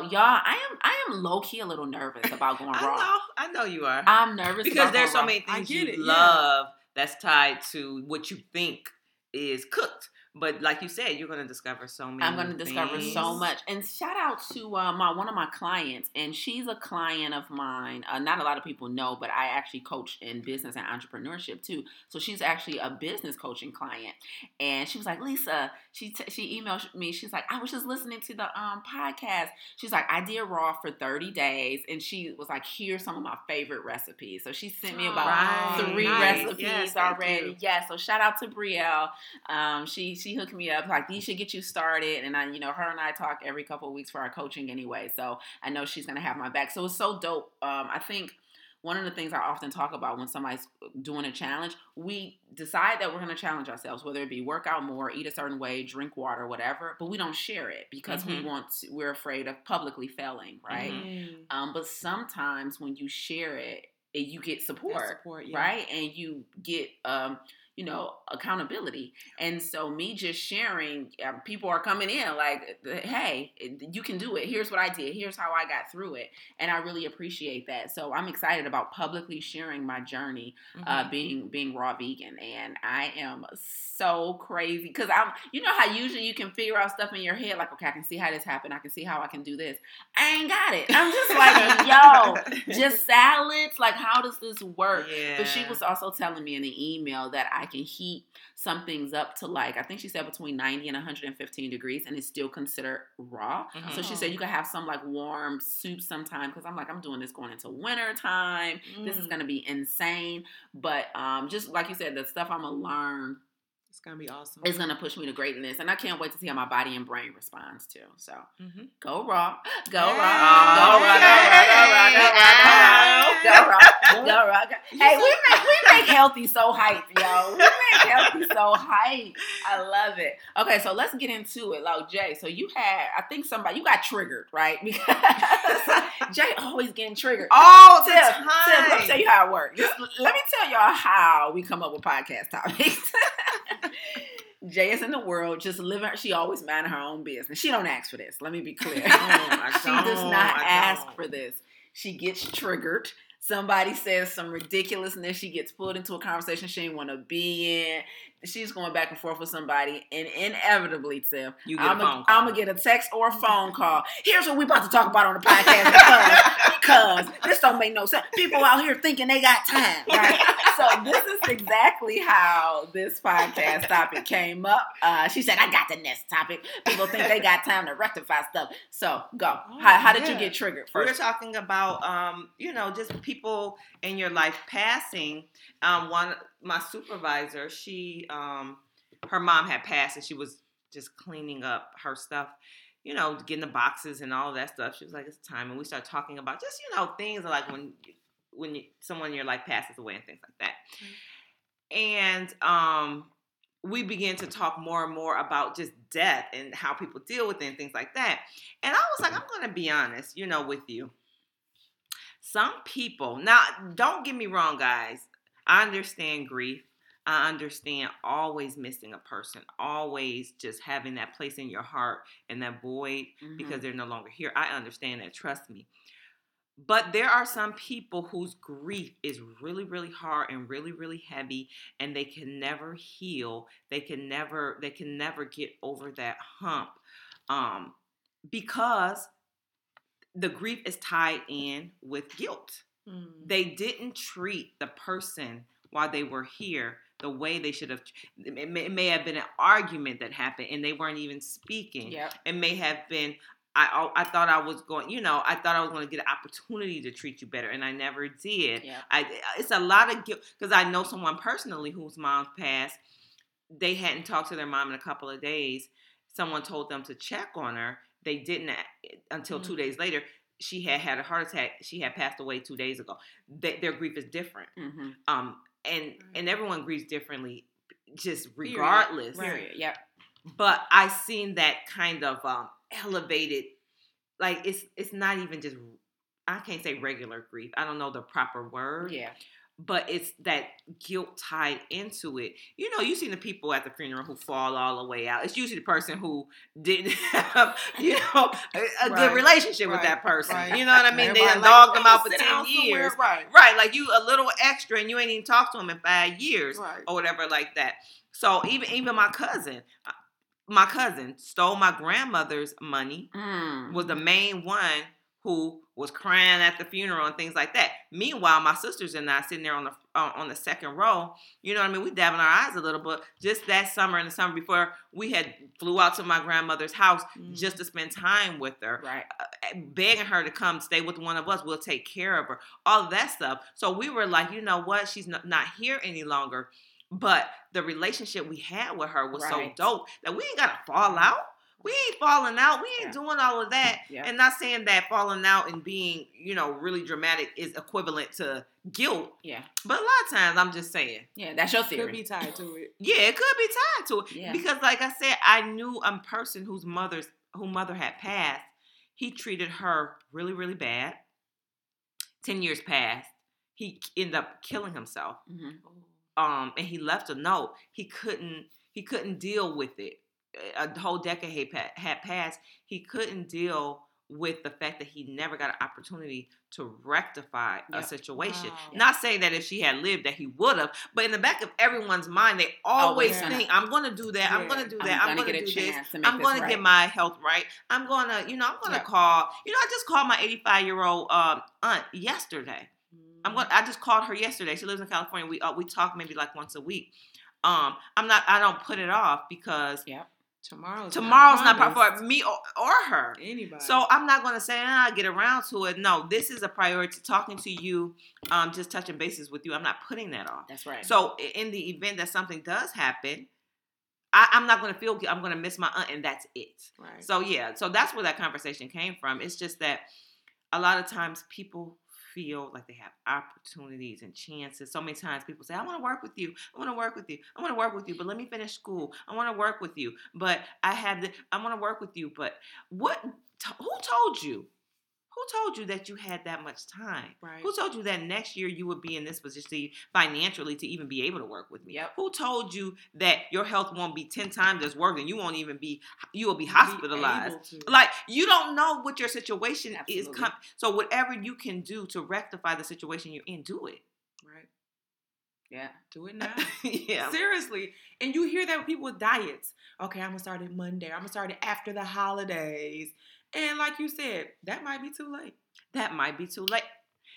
Yo, y'all, I am I am low key a little nervous about going
I
raw.
know, I know you are.
I'm nervous
because
about
there's so
going
many things you
it, yeah.
love that's tied to what you think is cooked. But like you said, you're going to discover so many.
I'm going to discover so much. And shout out to uh, my one of my clients, and she's a client of mine. Uh, not a lot of people know, but I actually coach in business and entrepreneurship too. So she's actually a business coaching client, and she was like, Lisa, she t- she emailed me. She's like, I was just listening to the um podcast. She's like, I did raw for 30 days, and she was like, here's some of my favorite recipes. So she sent me about
Right.
three
Nice.
recipes
Yes,
already.
you.
Yeah. So shout out to Brielle. Um, she she hooked me up like these should get you started, and I you know her and I talk every couple of weeks for our coaching anyway. So I know she's gonna have my back. So it's so dope. Um, I think. One of the things I often talk about when somebody's doing a challenge, we decide that we're going to challenge ourselves, whether it be work out more, eat a certain way, drink water, whatever, but we don't share it because
Mhm.
we want to, we're afraid of publicly failing, right?
Mhm.
Mm.
Um, but sometimes when you share it, it you get support,
support, yeah.
right? And you get um, you know, accountability. And so me just sharing, uh, people are coming in like, hey, you can do it. Here's what I did. Here's how I got through it. And I really appreciate that. So I'm excited about publicly sharing my journey uh,
Mhm.
being being raw vegan, and I am so crazy because I'm. You know how usually you can figure out stuff in your head, like, okay, I can see how this happened. I can see how I can do this. I ain't got it. I'm just like, yo, just salads. Like, how does this work?
Yeah.
But she was also telling me in the email that I can heat some things up to like I think she said between 90 and 115 degrees and it's still considered raw. So she said you can have some like warm soup sometime because I'm like I'm doing this going into winter time. This is
Mm.
gonna be insane. But um, just like you said, the stuff I'm gonna learn
It's gonna be awesome.
is gonna push me to greatness, and I can't wait to see how my body and brain responds to. So
Mhm.
go raw, go
Hey.
raw, go raw, go raw, go raw, go raw, go raw, go raw, go raw. go- Hey, we make we make healthy so hype, yo. We make healthy so hype. I love it. Okay, so let's get into it. Like Jaye, so you had, I think somebody you got triggered, right? Because Jaye always getting triggered.
All the
Tif,
time.
Tif, let me tell you how it works. Just, let me tell y'all how we come up with podcast topics. Jaye is in the world, just living. She always minding her own business. She don't ask for this. Let me be clear.
Oh I
she does not
I
ask
don't.
for this. She gets triggered. Somebody says some ridiculousness. She gets pulled into a conversation she didn't want to be in. She's going back and forth with somebody, and inevitably, Tif,
You get
I'm gonna get a text or a phone call. Here's what we're about to talk about on the podcast because, because this don't make no sense. People out here thinking they got time, right? so this is exactly how this podcast topic came up. Uh, she said, "I got the next topic." People think they got time to rectify stuff. So go.
Oh,
how, how did you get triggered
We were talking about, um, you know, just people in your life passing. Um, one, my supervisor, she, um, her mom had passed, and she was just cleaning up her stuff, you know, getting the boxes and all that stuff. She was like, "It's time," and we started talking about just, you know, things like when, when you, someone in your life passes away and things like that. And um, we began to talk more and more about just death and how people deal with it and things like that. And I was like, I'm going to be honest, you know, with you. Some people, now, don't get me wrong, guys. I understand grief. I understand always missing a person, always just having that place in your heart and that void mm-hmm. because they're no longer here. I understand that, trust me. But there are some people whose grief is really, really hard and really, really heavy, and they can never heal. They can never, they can never get over that hump, um, because the grief is tied in with guilt. Mm. They didn't treat the person while they were here the way they should have. It may, it may, have been an argument that happened and they weren't even speaking.
Yep.
It may have been. I, I thought I was going, you know, I thought I was going to get an opportunity to treat you better, and I never did.
Yep.
I, it's a lot of guilt because I know someone personally whose mom passed. They hadn't talked to their mom in a couple of days. Someone told them to check on her. They didn't until mm-hmm. two days later she had had a heart attack. She had passed away two days ago. They, their grief is different.
Mm-hmm.
Um, and and everyone grieves differently, just regardless.
Period. Yep.
But I seen that kind of um, elevated, like it's it's not even just I can't say regular grief. I don't know the proper word.
Yeah
but it's that guilt tied into it. You know, you see the people at the funeral who fall all the way out. It's usually the person who didn't have, you know, a, a right. good relationship right. with that person. Right. You know what I mean? Everybody they like, dogged them out for ten years,
right?
Right, like you a little extra, and you ain't even talked to them in five years or whatever like that. So even even my cousin, uh, my cousin stole my grandmother's money.
Mm.
Was the main one who was crying at the funeral and things like that. Meanwhile, my sisters and I sitting there on the uh, on the second row. You know what I mean? We dabbing our eyes a little bit. Just that summer and the summer before, we had flew out to my grandmother's house mm-hmm. just to spend time with her,
right?
Uh, begging her to come stay with one of us. We'll take care of her. All of that stuff. So we were like, you know what? She's not, not here any longer. But the relationship we had with her was right. so dope that we ain't gotta fall out we ain't falling out. We ain't yeah. doing all of that.
Yeah.
And not saying that falling out and being, you know, really dramatic is equivalent to guilt.
Yeah.
But a lot of times I'm just saying.
Yeah, that's your theory.
Could be tied to it.
Yeah, it could be tied to it.
Yeah.
Because like I said, I knew a person whose mother's whose mother had passed. He treated her really, really bad. Ten years passed. He ended up killing himself.
Mm-hmm.
Um, and he left a note. He couldn't he couldn't deal with it a whole decade had passed, he couldn't deal with the fact that he never got an opportunity to rectify yep. a situation. Wow. Not saying that if she had lived that he would have, but in the back of everyone's mind, they always oh, think, "I'm going to do that. Yeah. I'm going to do that. I'm, going to do this. I'm going to get my health right. I'm going to, you know, I'm going to yep. call. You know, I just called my 85 year old um, aunt yesterday. I'm going. I just called her yesterday. She lives in California. We uh, we talk maybe like once a week. Um, I'm not. I don't put it off because
yeah
Tomorrow's
tomorrow's not, not for me or, or, her.
Anybody.
So I'm not going to say ah, get around to it. No, this is a priority. Talking to you, um, just touching bases with you. I'm not putting that off.
That's right.
So in the event that something does happen, I, am not going to feel. I'm going to miss my aunt, and that's it.
Right.
So yeah. So that's where that conversation came from. It's just that a lot of times people feel like they have opportunities and chances. So many times people say, I want to work with you. I want to work with you. I want to work with you, but let me finish school. I want to work with you, but I have the, I want to work with you, but what, who told you? Who told you that you had that much time?
Right.
Who told you that next year you would be in this position financially to even be able to work with me?
Yep.
Who told you that your health won't be 10 times as worse and you won't even be you will be hospitalized? Be like you don't know what your situation Absolutely. is com- so whatever you can do to rectify the situation you're in, do it.
Right.
Yeah.
Do it now.
yeah.
Seriously. And you hear that with people with diets. Okay, I'm gonna start it Monday. I'm gonna start it after the holidays. And like you said, that might be too late.
That might be too late.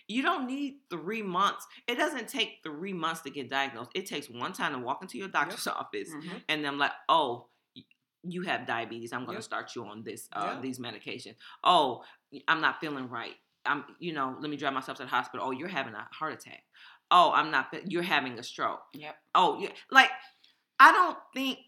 You don't need three months. It doesn't take three months to get diagnosed. It takes one time to walk into your doctor's yep. office mm-hmm. and them like, oh, you have diabetes. I'm going to yep. start you on this uh, yep. these medications. Oh, I'm not feeling right. I'm, you know, let me drive myself to the hospital. Oh, you're having a heart attack. Oh, I'm not. You're having a stroke.
Yep.
Oh, yeah. Like, I don't think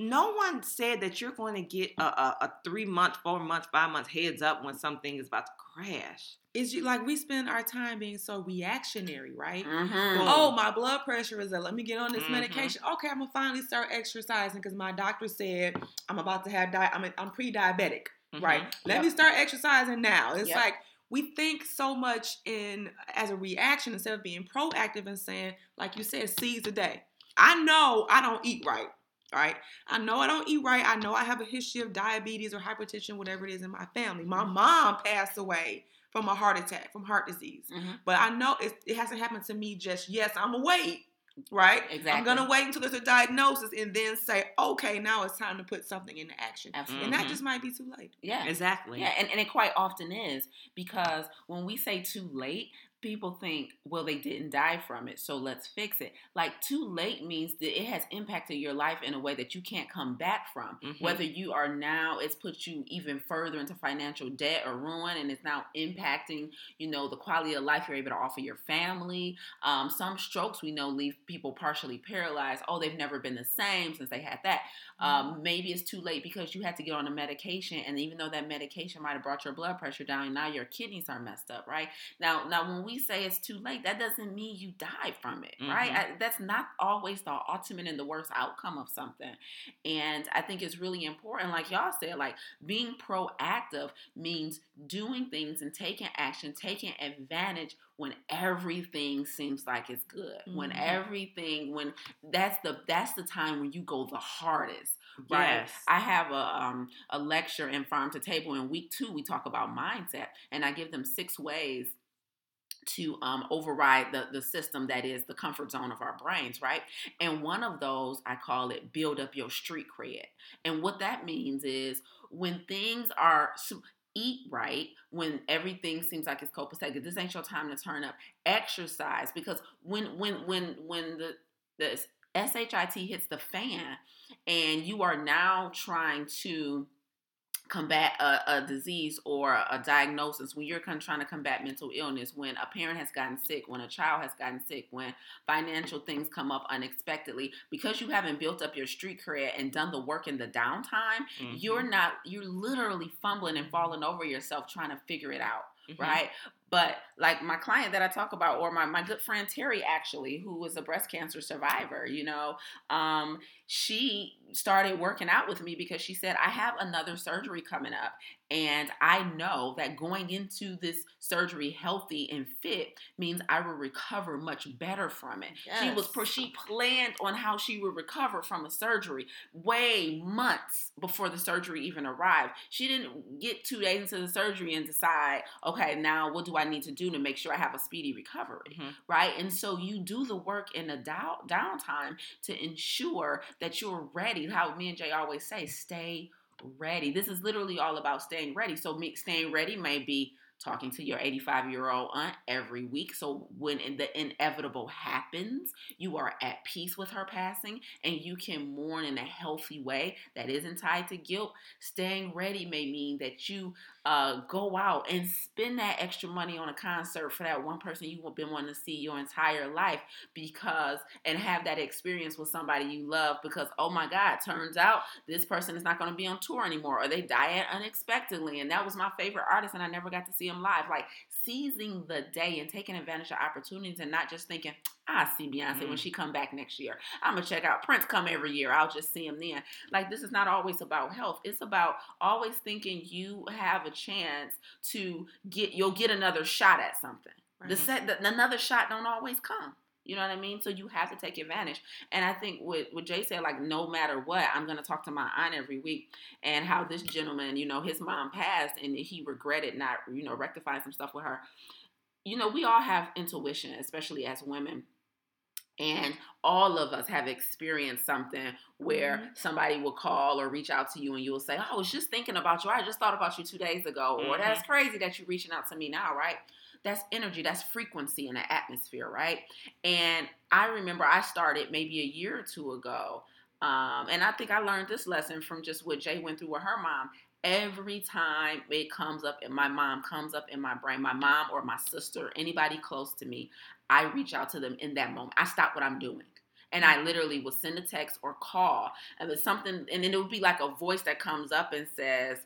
no one said that you're going to get a, a, a three month, four months, five months heads up when something is about to crash.
It's you, like we spend our time being so reactionary, right?
Mhm.
Oh, my blood pressure is up. Let me get on this
Mhm.
medication. Okay, I'm gonna finally start exercising because my doctor said I'm about to have di- I'm I'm pre-diabetic, right?
Mhm.
Let
Yep.
me start exercising now. It's
Yep.
like we think so much in as a reaction instead of being proactive and saying, like you said, seize the day. I know I don't eat right. Right? I know I don't eat right. I know I have a history of diabetes or hypertension, whatever it is in my family. My
Mm-hmm.
mom passed away from a heart attack, from heart disease.
Mhm.
But I know it, it hasn't happened to me just yes. I'm gonna wait, right? I'm gonna wait until there's a diagnosis and then say, okay, now it's time to put something into action.
Absolutely.
And that just might be too late.
Yeah.
Exactly.
Yeah, and, and it quite often is because when we say too late, people think, well, they didn't die from it, so let's fix it. Like, too late means that it has impacted your life in a way that you can't come back from.
Mhm.
Whether you are now, it's put you even further into financial debt or ruin, and it's now impacting, you know, the quality of life you're able to offer your family. Um, some strokes we know leave people partially paralyzed. Oh, they've never been the same since they had that. Um, maybe it's too late because you had to get on a medication, and even though that medication might have brought your blood pressure down, now your kidneys are messed up, right? Now, now when we say it's too late, that doesn't mean you die from it, right?
Mhm.
I, that's not always the ultimate and the worst outcome of something. And I think it's really important, like y'all said, like being proactive means doing things and taking action, taking advantage when everything seems like it's good. When
Mhm.
everything, when that's the that's the time when you go the hardest. Right.
Yes.
I have a um, a lecture in Farm to Table in week two. We talk about mindset, and I give them six ways to um, override the, the system that is the comfort zone of our brains, right? And one of those, I call it build up your street cred. And what that means is when things are su- eat right, when everything seems like it's copacetic, this ain't your time to turn up. Exercise because when when when when the the SHIT hits the fan and you are now trying to combat a, a disease or a diagnosis, when you're con- trying to combat mental illness, when a parent has gotten sick, when a child has gotten sick, when financial things come up unexpectedly, because you haven't built up your street cred and done the work in the downtime,
Mhm.
you're not, you're literally fumbling and falling over yourself trying to figure it out
Mhm.
right? But like my client that I talk about, or my, my good friend Terry, actually, who was a breast cancer survivor, you know, um, she started working out with me because she said, I have another surgery coming up. And I know that going into this surgery healthy and fit means I will recover much better from it. She was she planned on how she would recover from a surgery way months before the surgery even arrived. She didn't get two days into the surgery and decide, okay, now what do I need to do to make sure I have a speedy recovery,
Mhm.
right? And so you do the work in the down, downtime to ensure that you're ready. How me and Jaye always say, stay ready. This is literally all about staying ready. So me staying ready may be talking to your 85 year old aunt every week. So when the inevitable happens, you are at peace with her passing and you can mourn in a healthy way that isn't tied to guilt. Staying ready may mean that you uh, go out and spend that extra money on a concert for that one person you've been wanting to see your entire life because and have that experience with somebody you love because oh my god turns out this person is not going to be on tour anymore or they died unexpectedly and that was my favorite artist and i never got to see him live. Like seizing the day and taking advantage of opportunities and not just thinking i see beyonce when
Mm.
she come back next year. I'm gonna check out prince come every year. I'll just see him then. Like this is not always about health. It's about always thinking you have a chance to get you'll get another shot at something. The set the, another shot don't always come you know what I mean? So you have to take advantage. And I think what, what Jaye said, like, no matter what, I'm going to talk to my aunt every week and how this gentleman, you know, his mom passed and he regretted not, you know, rectifying some stuff with her. You know, we all have intuition, especially as women. And all of us have experienced something where
Mhm.
somebody will call or reach out to you and you'll say, Oh, I was just thinking about you. I just thought about you two days ago. Or
Mhm.
that's crazy that you're reaching out to me now, right? That's energy, that's frequency in the atmosphere, right? And I remember I started maybe a year or two ago. Um, and I think I learned this lesson from just what Jaye went through with her mom. Every time it comes up, and my mom comes up in my brain, my mom or my sister, anybody close to me, I reach out to them in that moment. I stop what I'm doing. And I literally will send a text or call. And it's something, and then it would be like a voice that comes up and says,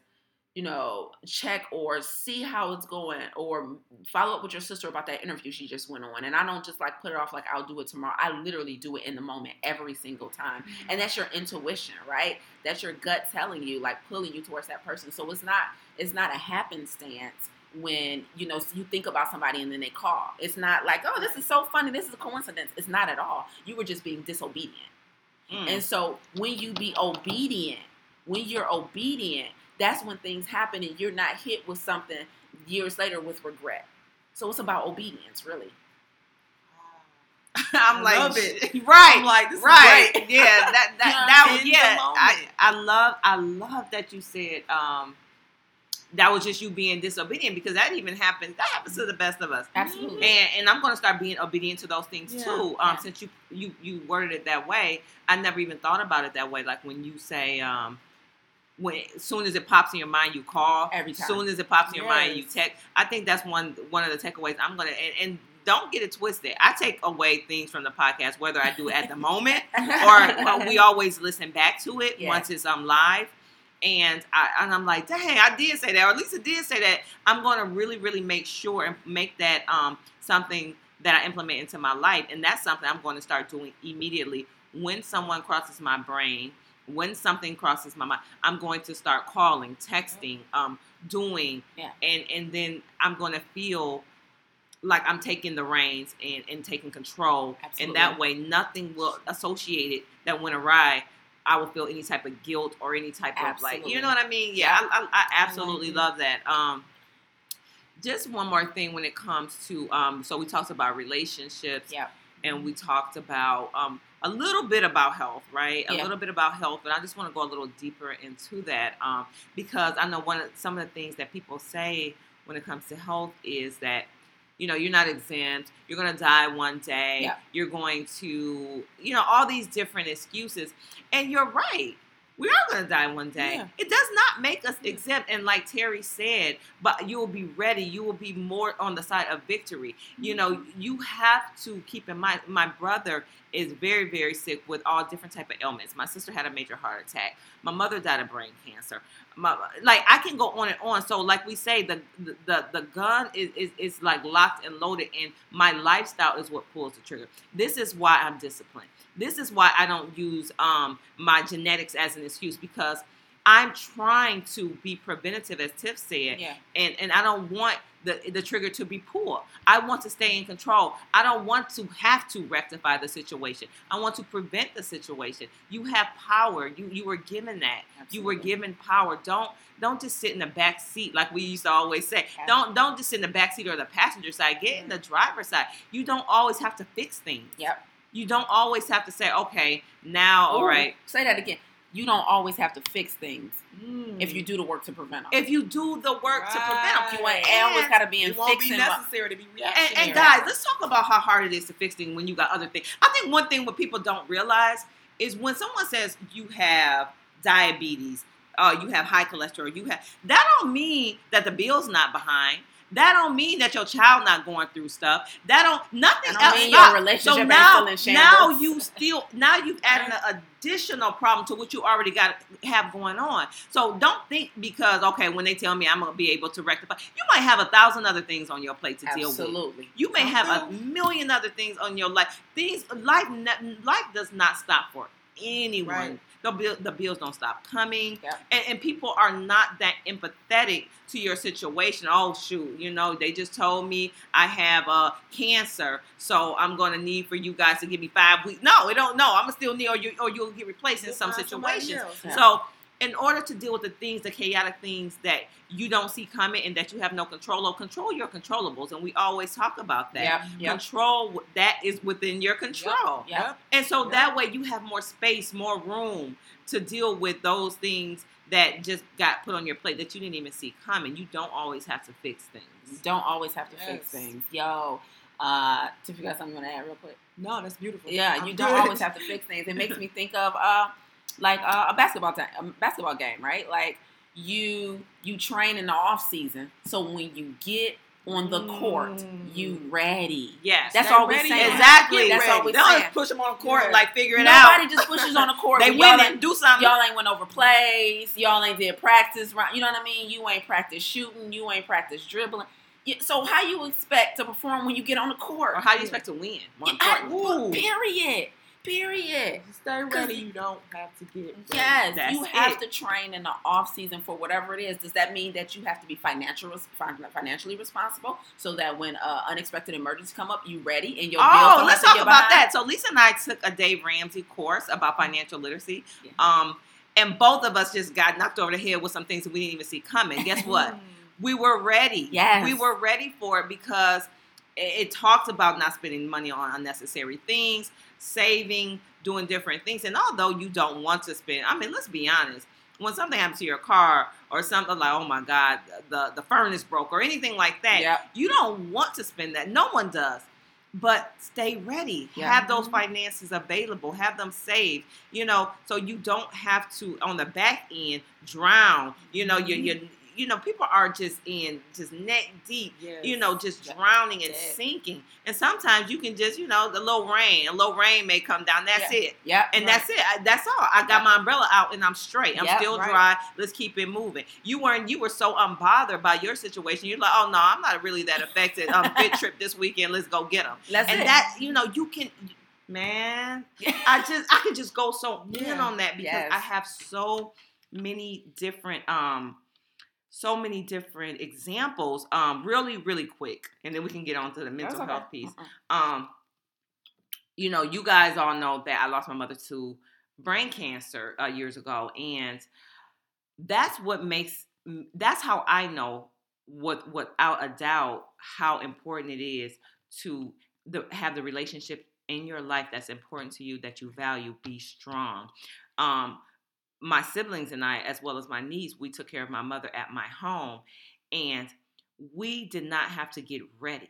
you know, check or see how it's going or follow up with your sister about that interview she just went on. And I don't just like put it off like I'll do it tomorrow. I literally do it in the moment every single time. Mm-hmm. And that's your intuition, right? That's your gut telling you, like pulling you towards that person. So it's not it's not a happenstance when you know you think about somebody and then they call. It's not like, oh, this is so funny, this is a coincidence. It's not at all. You were just being disobedient. Mm. And so when you be obedient, when you're obedient, that's when things happen and you're not hit with something years later with regret. So it's about obedience, really.
I'm like,
love it.
right,
I'm like, this
right,
is great.
yeah, that that that was yeah. I, I love I love that you said um that was just you being disobedient because that even happens. That happens to the best of us.
Absolutely.
And and I'm gonna start being obedient to those things
Yeah.
too. Um,
Yeah.
since you you you worded it that way, I never even thought about it that way. Like when you say um. When as soon as it pops in your mind, you call.
Every time.
soon as it pops in your mind, you text. I think that's one one of the takeaways. I'm gonna and, and don't get it twisted. I take away things from the podcast, whether I do at the moment or we always listen back to it
Yeah.
once it's um live. And I and I'm like, dang, I did say that, or at least I did say that. I'm going to really, really make sure and make that um something that I implement into my life, and that's something I'm going to start doing immediately when someone crosses my brain. When something crosses my mind, I'm going to start calling, texting, um, doing,
Yeah.
and and then I'm going to feel like I'm taking the reins and, and taking control
Absolutely.
and that way nothing will associate it that went awry i will feel any type of guilt or any type of like you know what i mean yeah i, I, I absolutely love that um just one more thing when it comes to um so we talked about relationships
Yeah.
and we talked about um a little bit about health right a
Yeah.
little bit about health but i just want to go a little deeper into that um because i know one of some of the things that people say when it comes to health is that you know you're not exempt you're going to die one day
Yeah.
you're going to you know all these different excuses and you're right we are going to die one day
Yeah.
it does not make us exempt and like terry said but you will be ready you will be more on the side of victory you know mm-hmm. you have to keep in mind my brother is very very sick with all different type of ailments my sister had a major heart attack my mother died of brain cancer my, like I can go on and on. So like we say, the the the gun is, is is like locked and loaded, and my lifestyle is what pulls the trigger. This is why I'm disciplined. This is why I don't use um my genetics as an excuse because I'm trying to be preventative, as Tif said,
Yeah.
and and I don't want the the trigger to be pulled. I want to stay in control. I don't want to have to rectify the situation. I want to prevent the situation. You have power. You you were given that. You were given power. Don't don't just sit in the back seat like we used to always say. Don't don't just sit in the back seat or the passenger side. Get in the driver's side. You don't always have to fix things.
Yep.
You don't always have to say, okay, now all
Ooh,
right.
Say that again. You don't always have to fix things
Mm.
if you do the work to prevent them.
if you do the work to prevent them,
you ain't always got to be in
It won't be
fixing. what-
necessary to be
And, and guys, let's talk about how hard it is to fix things when you got other things. I think one thing what people don't realize is when someone says you have diabetes, uh, you have high cholesterol, you have that don't mean that the bill's not behind. That don't mean that your child not going through stuff. That don't nothing
That don't
else.
mean your
stop.
relationship
so
ain't
now,
still in
now you still now you've added an additional problem to what you already got have going on. So don't think because okay, when they tell me I'm gonna be able to rectify, you might have a thousand other things on your plate to deal with.
Absolutely.
You may have a uh-huh. million other things on your life. Things life life does not stop for anyone.
Right.
The, bill, the bills don't stop coming,
Yep.
and, and people are not that empathetic to your situation. Oh shoot, you know they just told me I have uh, cancer, so I'm going to need for you guys to give me five weeks. No, it don't. No, I'm gonna still need, or you or you'll get replaced in some situations.
else.
Yeah.
So, in order to deal with the things, the chaotic things that you don't see coming and that you have no control of, control your controllables. And we always talk about that.
Yep. Yep.
Control that is within your control.
Yep.
And so
Yep.
that way you have more space, more room to deal with those things that just got put on your plate that you didn't even see coming. You don't always have to fix things.
You don't always have to fix things. Yo, uh, Tif, you got something you want to add real quick?
No, that's beautiful.
Yeah,
I'm
you don't always have to fix things. It makes me think of uh, like uh, a basketball time, a basketball game, right? Like you you train in the off season, so when you get on the court, you
Mm.
ready.
Yes.
That's all we
ready.
saying.
exactly.
That's all we
Don't
saying.
just push them on the court
Yeah.
like figure it
Nobody
out.
Nobody just pushes on the court.
they win and do something.
Y'all ain't went over plays. Y'all ain't did practice. You know what I mean? You ain't practice shooting. You ain't practice dribbling. So how you expect to perform when you get on the court?
or how you expect to win?
I-
important.
Period.
Stay ready. You don't have to get. ready.
Yes,
That's
you have
it.
to train in the off season for whatever it is. Does that mean that you have to be financial, financially responsible so that when uh, unexpected emergencies come up, you ready and your bills
Oh,
don't
let's talk about
behind?
that. So Lisa and I took a Dave Ramsey course about financial literacy.
Yeah.
Um, and both of us just got knocked over the head with some things that we didn't even see coming. Guess what? we were ready.
Yes.
We were ready for it because it, talks about not spending money on unnecessary things, saving, doing different things. And although you don't want to spend, I mean, let's be honest. When something happens to your car or something like, oh my God, the, the furnace broke or anything like that,
Yep.
you don't want to spend that. No one does. But stay ready.
Yeah.
Have those finances available. Have them saved. You know, so you don't have to on the back end drown. You know, you mm-hmm. you you know, people are just in just neck deep.
Yes.
You know, just drowning and sinking. And sometimes you can just, you know, the little rain, a little rain may come down. That's
Yeah.
it.
Yeah.
And
Right.
that's it. I, that's all. I got my umbrella out and I'm straight. I'm still
right.
dry. Let's keep it moving. You weren't. You were so unbothered by your situation. You're like, oh no, I'm not really that affected. Um, fit trip this weekend. Let's go get them.
That's
and
it.
that, you know, you can. Man, I just I could just go so in
Yeah.
on that because
Yes.
I have so many different um so many different examples um really really quick and then we can get on to the mental
okay.
health piece
Uh-uh.
um you know you guys all know that i lost my mother to brain cancer uh, years ago and that's what makes that's how i know what without a doubt how important it is to the, have the relationship in your life that's important to you that you value be strong um my siblings and i as well as my niece we took care of my mother at my home and we did not have to get ready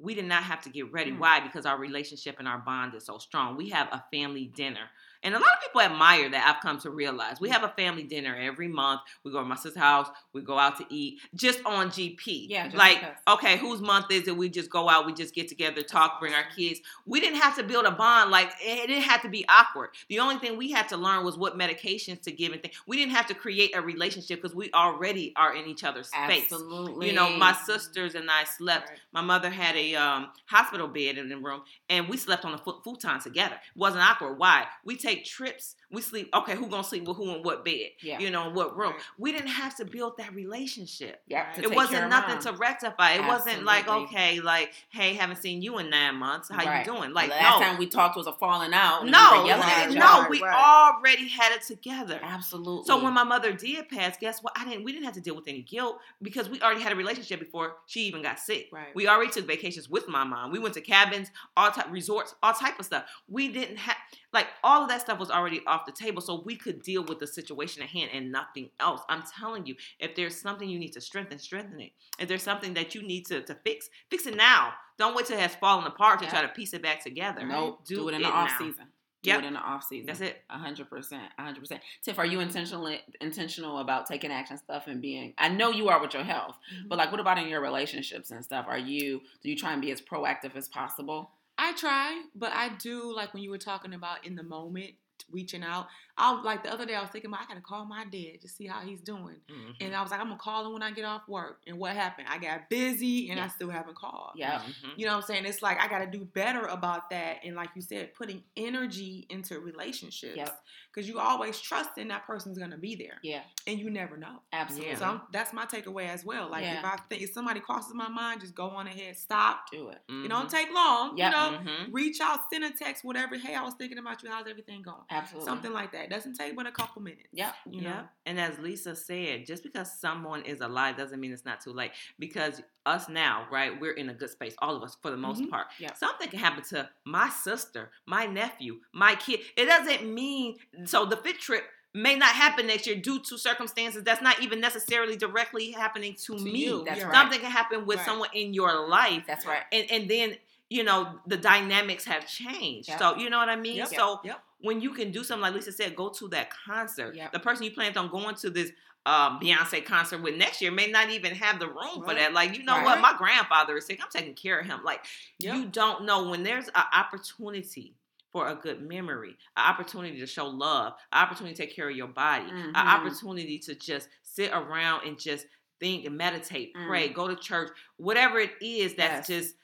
we did not have to get ready.
Mm.
Why? Because our relationship and our bond is so strong. We have a family dinner. And a lot of people admire that I've come to realize. We have a family dinner every month. We go to my sister's house. We go out to eat just on GP.
Yeah, just
like,
because.
okay, whose month is it? We just go out. We just get together, talk, bring our kids. We didn't have to build a bond. Like, it didn't have to be awkward. The only thing we had to learn was what medications to give and things. We didn't have to create a relationship because we already are in each other's space.
Absolutely.
You know, my sisters and I slept
Right.
my mother had a um, hospital bed in the room, and we slept on a fu- futon together. It wasn't awkward. Why? We take trips. We sleep. Okay, who gonna sleep with who in what bed?
Yeah.
You know, in what room?
Right.
We didn't have to build that relationship.
To
it wasn't nothing
mom.
to rectify. It wasn't like okay, like hey, haven't seen you in nine months. How
Right.
you doing? Like
the last
no,
time we talked was a falling out.
no,
we were yelling at
no.
each
right,
other.
We already had it together.
Absolutely.
So when my mother did pass, guess what? I didn't. We didn't have to deal with any guilt because we already had a relationship before she even got sick.
Right.
We already took vacations with my mom. We went to cabins, all type resorts, all type of stuff. We didn't have like all of that stuff was already off the table, so we could deal with the situation at hand and nothing else. I'm telling you, if there's something you need to strengthen, strengthen it. If there's something that you need to, to fix, fix it now. Don't wait till it has fallen apart to
Yeah.
try to piece it back together.
nope. Do, it in the
now.
off season. Do
Yep.
it in the off season.
That's it.
A hundred percent, a hundred percent. Tif, are you intentional intentional about taking action stuff and being? I know you are with your health,
Mm-hmm.
but like, what about in your relationships and stuff? Are you do you try and be as proactive as possible?
I try, but I do like when you were talking about in the moment, reaching out. I was like the other day I was thinking about I gotta call my dad to see how he's doing.
Mhm.
And I was like, I'm gonna call him when I get off work. And what happened? I got busy and I still haven't called.
Yeah,
Mhm.
You know what I'm saying? It's like I gotta do better about that. And like you said, putting energy into relationships.
Yep.
Because you always trusting that person's gonna be there.
yeah,
And you never know.
absolutely.
So I'm, that's my takeaway as well. Like
Yeah.
if I think if somebody crosses my mind, just go on ahead, stop.
do it.
It don't
Mhm.
take long.
Yep.
You know,
Mhm.
reach out, send a text, whatever. Hey, I was thinking about you. How's everything going?
Absolutely.
Something like that. Doesn't take but a couple minutes.
Yep.
You know.
Yeah. And as Lisa said, just because someone is alive doesn't mean it's not too late. Because us now, right, we're in a good space, all of us for the most
Mhm.
part.
Yep.
Something can happen to my sister, my nephew, my kid. It doesn't mean so the fit trip may not happen next year due to circumstances that's not even necessarily directly happening to,
To
me.
you.
That's
Yeah.
right.
Something can happen with
Right.
someone in your life
That's right.
and and then you know the dynamics have changed.
Yep.
So you know what I mean?
Yep.
So when you can do something like Lisa said, go to that concert. The person you planned on going to this um, Beyonce concert with next year may not even have the room for that. Like, you know
Right.
what? My grandfather is sick. I'm taking care of him. Like,
Yep.
you don't know when there's an opportunity for a good memory, an opportunity to show love, an opportunity to take care of your body,
Mhm.
an opportunity to just sit around and just think and meditate, pray, go to church, whatever it is that's
Yes.
just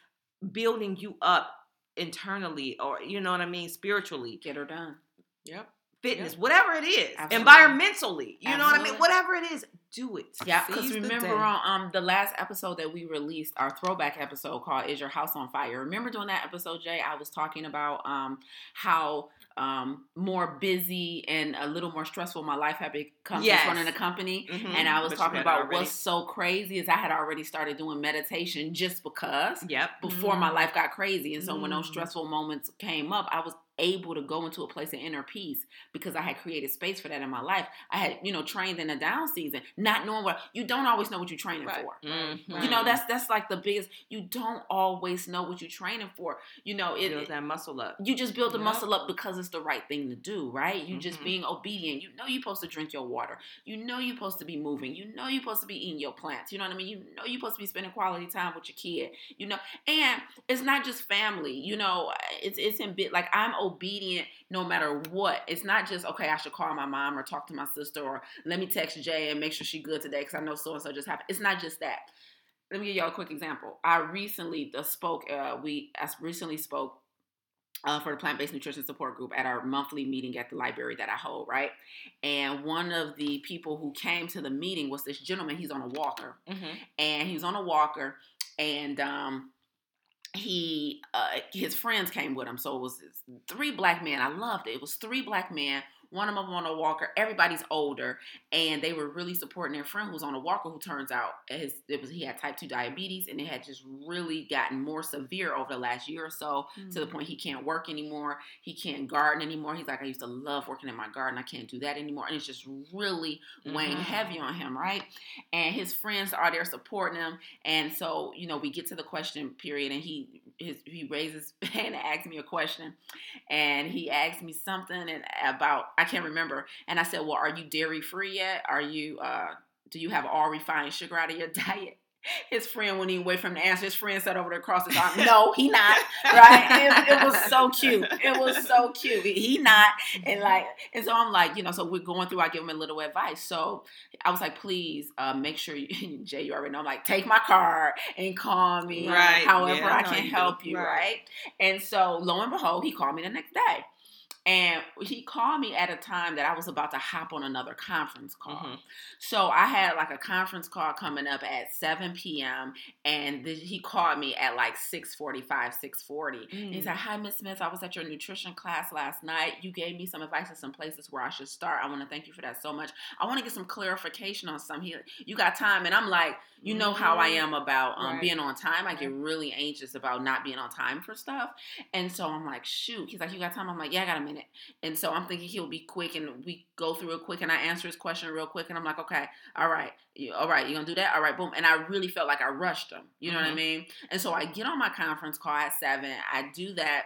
building you up internally or you know what I mean, spiritually,
Get her done.
Yep.
Fitness, whatever it is,
Absolutely.
environmentally, you know what I mean, whatever it is, do it.
Yeah, because
Seize the
remember on um the last episode that we released, our throwback episode called "Is Your House on Fire?" Remember doing that episode, Jaye? I was talking about um how um more busy and a little more stressful my life had become
Yes.
since running a company.
Mhm.
And I was
But
talking about
already-
what's so crazy is I had already started doing meditation just because
Yep.
before my life got crazy. And so when those
Mm.
stressful moments came up, I was able to go into a place of inner peace because I had created space for that in my life. I had, you know, trained in a down season, not knowing what you don't always know what you're training
Right.
for.
Mhm.
You know, that's that's like the biggest you don't always know what you're training for. You know, it,
build that muscle up.
you just build the
Yep.
muscle up because it's the right thing to do, right? You just
Mhm.
being obedient. You know you're supposed to drink your water. You know you're supposed to be moving. You know you're supposed to be eating your plants. You know what I mean? You know you're supposed to be spending quality time with your kid. You know, and it's not just family. You know, it's it's in bit like I'm obedient no matter what. It's not just okay. I should call my mom or talk to my sister or let me text Jaye and make sure she's good today because I know so and so just happened. It's not just that. Let me give y'all a quick example. I recently spoke. Uh, we I recently spoke uh, for the plant based nutrition support group at our monthly meeting at the library that I hold, right? And one of the people who came to the meeting was this gentleman. He's on a walker,
Mhm.
and he's on a walker, and um, he uh, his friends came with him. So it was three black men. I loved it. It was three black men. One of them on a walker. Everybody's older, and they were really supporting their friend who's on a walker. Who turns out his it was he had type two diabetes, and it had just really gotten more severe over the last year or so to the
Mm.
point he can't work anymore. He can't garden anymore. He's like, I used to love working in my garden. I can't do that anymore. And it's just really weighing
Mhm.
heavy on him, right? And his friends are there supporting him. And so, you know, we get to the question period and he his, he raises and asks me a question. And he asked me something and about I can't remember. And I said, Well, are you dairy free yet? Are you uh do you have all refined sugar out of your diet? His friend wouldn't even wait for him to answer. His friend sat over there across the arm. No, he not. Right? It, it was so cute. It was so cute. He not. And like, and so I'm like, you know, so we're going through. I give him a little advice. So I was like, please uh, make sure you, Jaye, you already know. I'm like, take my card and call me.
Right.
However,
Yeah, I
I can
you do.
help you.
Right.
Right. And so lo and behold, he called me the next day. And he called me at a time that I was about to hop on another conference call.
Mhm.
So I had like a conference call coming up at 7 p.m. and th- he called me at like 6:45, 6:40. And He
Mm.
said, "Hi, Miss Smith. I was at your nutrition class last night. You gave me some advice on some places where I should start. I want to thank you for that so much. I want to get some clarification on some. He, you got time?" And I'm like, "You know how I am about um,
Right.
being on time. I get really anxious about not being on time for stuff. And so I'm like, shoot. He's like, you got time? I'm like, yeah, I got a minute. And so I'm thinking he'll be quick, and we go through it quick, and I answer his question real quick, and I'm like, okay, all right, you, all right, you gonna do that? All right, boom. And I really felt like I rushed him. You know what I
Mhm.
mean? And so I get on my conference call at seven. I do that.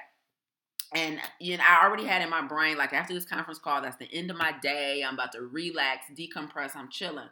And you know, I already had in my brain, like after this conference call, that's the end of my day. I'm about to relax, decompress, I'm chilling.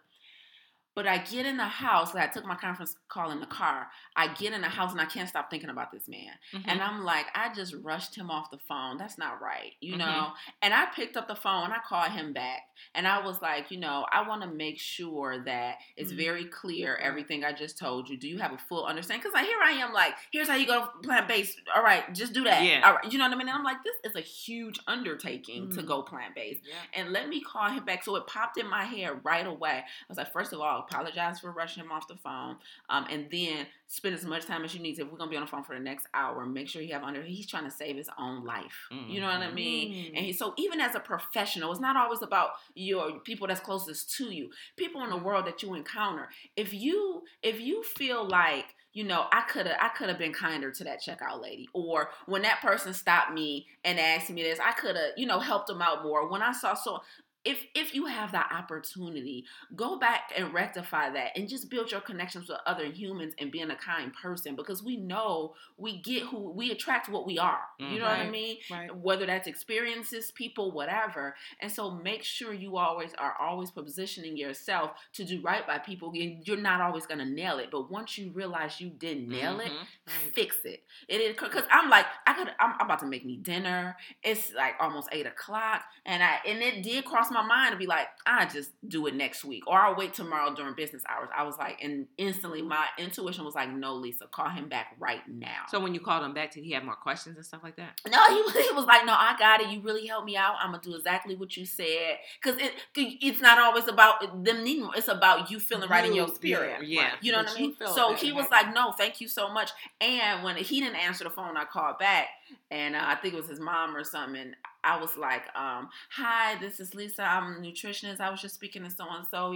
But I get in the house, like I took my conference call in the car. I get in the house and I can't stop thinking about this man.
Mhm.
And I'm like, I just rushed him off the phone. That's not right, you
Mhm.
know? And I picked up the phone and I called him back. And I was like, you know, I want to make sure that it's
Mhm.
very clear everything I just told you. Do you have a full understanding? Because like, here I am, like, here's how you go plant based. All right, just do that.
Yeah.
All right, you know what I mean? And I'm like, this is a huge undertaking to
Mhm.
go plant based
Yeah.
and let me call him back. So it popped in my head right away. I was like, first of all, apologize for rushing him off the phone, um, and then spend as much time as you need. to. If we're gonna be on the phone for the next hour, make sure you have under. He's trying to save his own life. You know what I mean?
Mm.
And he, so even as a professional, it's not always about your people that's closest to you. People in the world that you encounter. If you if you feel like you know, I could have I could have been kinder to that checkout lady. Or when that person stopped me and asked me this, I could have, you know, helped them out more. When I saw so if if you have that opportunity, go back and rectify that and just build your connections with other humans and being a kind person because we know we get who we attract what we are. Mm, you know right, what I mean? Right. Whether that's experiences, people, whatever. And so make sure you always are always positioning yourself to do right by people. You're not always gonna nail it, but once you realize you didn't nail mm-hmm. it, right. fix it. It is because I'm like I could I'm, I'm about to make me dinner. It's like almost eight o'clock, and I and it did cross my mind to be like, I just do it next week, or I'll wait tomorrow during business hours. I was like, and instantly mm-hmm. my intuition was like, no, Lisa, call him back right now.
So when you called him back, did he have more questions and stuff like that?
No, he, he was like, no, I got it. You really helped me out. I'm gonna do exactly what you said, because it it's not always about them needing. It's about you feeling you right in your spirit. Yeah, you know but what I mean. So he was like, no, thank you so much. And when he didn't answer the phone, I called back, and uh, I think it was his mom or something. I was like, um, "Hi, this is Lisa. I'm a nutritionist. I was just speaking to so and so.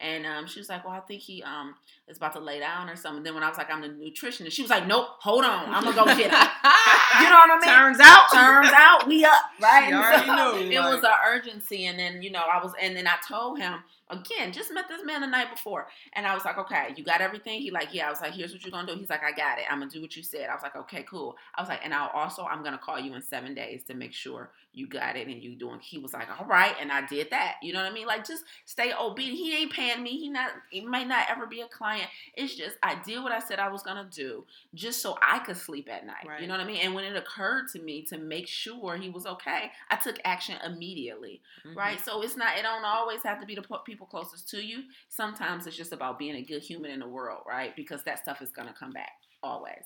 And um, she was like, "Well, I think he um is about to lay down or something." Then when I was like, "I'm the nutritionist," she was like, "Nope, hold on. I'm gonna go get him." you know what I mean?
Turns out,
turns out, we up, right? So it was an urgency, and then you know, I was, and then I told him again, just met this man the night before. And I was like, okay, you got everything? He like, yeah. I was like, here's what you're gonna do. He's like, I got it. I'm gonna do what you said. I was like, okay, cool. I was like, and I'll also I'm gonna call you in seven days to make sure you got it and you doing. He was like, all right, and I did that. You know what I mean? Like, just stay obedient. He ain't paying me. He not. He might not ever be a client. It's just I did what I said I was gonna do, just so I could sleep at night. Right. You know what I mean? And when it occurred to me to make sure he was okay, I took action immediately. Mm-hmm. Right. So it's not. It don't always have to be the people closest to you. Sometimes it's just about being a good human in the world, right? Because that stuff is gonna come back always.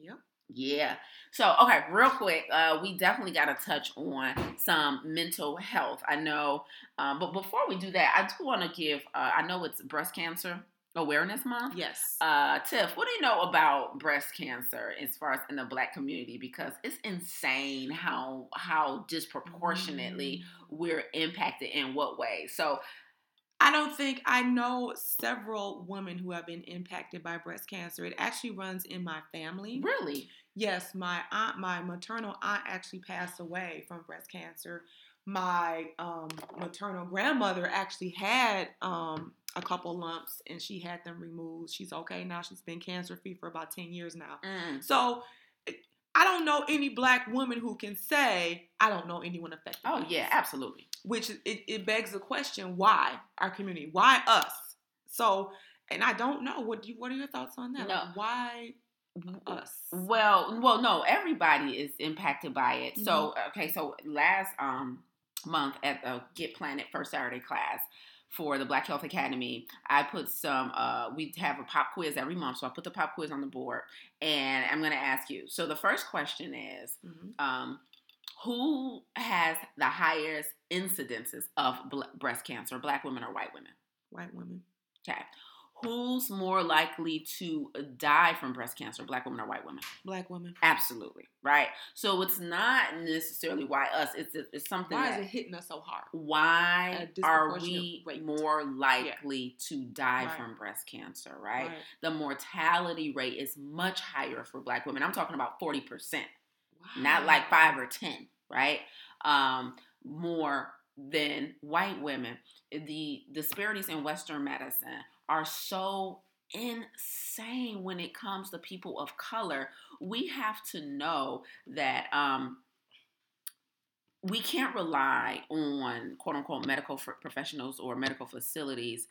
Yep.
Yeah. So, okay, real quick, uh, we definitely got to touch on some mental health. I know, um, but before we do that, I do want to give. Uh, I know it's Breast Cancer Awareness Month.
Yes.
Uh, Tif, what do you know about breast cancer as far as in the Black community? Because it's insane how how disproportionately mm. we're impacted in what way. So,
I don't think I know several women who have been impacted by breast cancer. It actually runs in my family.
Really?
Yes, my aunt, my maternal aunt actually passed away from breast cancer. My um, maternal grandmother actually had um, a couple lumps and she had them removed. She's okay now. She's been cancer free for about 10 years now. Mm. So I don't know any black woman who can say, I don't know anyone affected.
Oh, yeah, absolutely.
Which it, it begs the question why our community? Why us? So, and I don't know. What do you, what are your thoughts on that? No. Like, why us?
Well, well, no, everybody is impacted by it. Mm-hmm. So, okay, so last um month at the Get Planet First Saturday class, for the Black Health Academy, I put some, uh, we have a pop quiz every month. So I put the pop quiz on the board and I'm going to ask you. So the first question is mm-hmm. um, Who has the highest incidences of breast cancer, black women or white women?
White women.
Okay who's more likely to die from breast cancer, black women or white women?
Black women.
Absolutely, right? So it's not necessarily why us. It's it's something.
Why is it hitting us so hard?
Why are we rate. more likely yeah. to die right. from breast cancer? Right? right? The mortality rate is much higher for black women. I'm talking about forty percent, wow. not like five or ten. Right? Um, more than white women. The disparities in Western medicine are so insane when it comes to people of color. We have to know that um, we can't rely on quote unquote medical professionals or medical facilities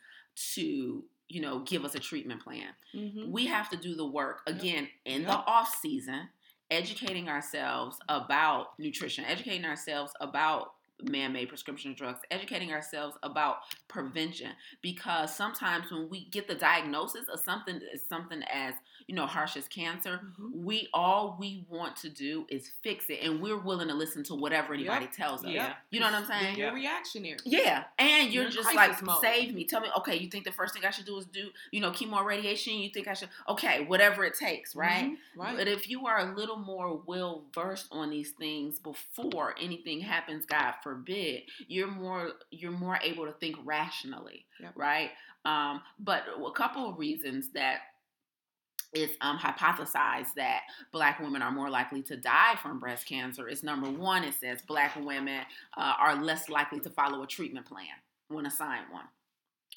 to you know give us a treatment plan. Mm-hmm. We have to do the work again yep. in yep. the off season educating ourselves about nutrition, educating ourselves about man-made prescription drugs educating ourselves about prevention. Because sometimes when we get the diagnosis of something something as you know harsh as cancer mm-hmm. we all we want to do is fix it and we're willing to listen to whatever anybody yep. tells us yep. you know what i'm saying
you're reactionary
yeah and you're, you're just like mode. save me tell me okay you think the first thing i should do is do you know chemo radiation you think i should okay whatever it takes right mm-hmm. right but if you are a little more well versed on these things before anything happens god forbid forbid, you're more you're more able to think rationally, yep. right? Um, but a couple of reasons that it's um, hypothesized that black women are more likely to die from breast cancer is number one. It says black women uh, are less likely to follow a treatment plan when assigned one.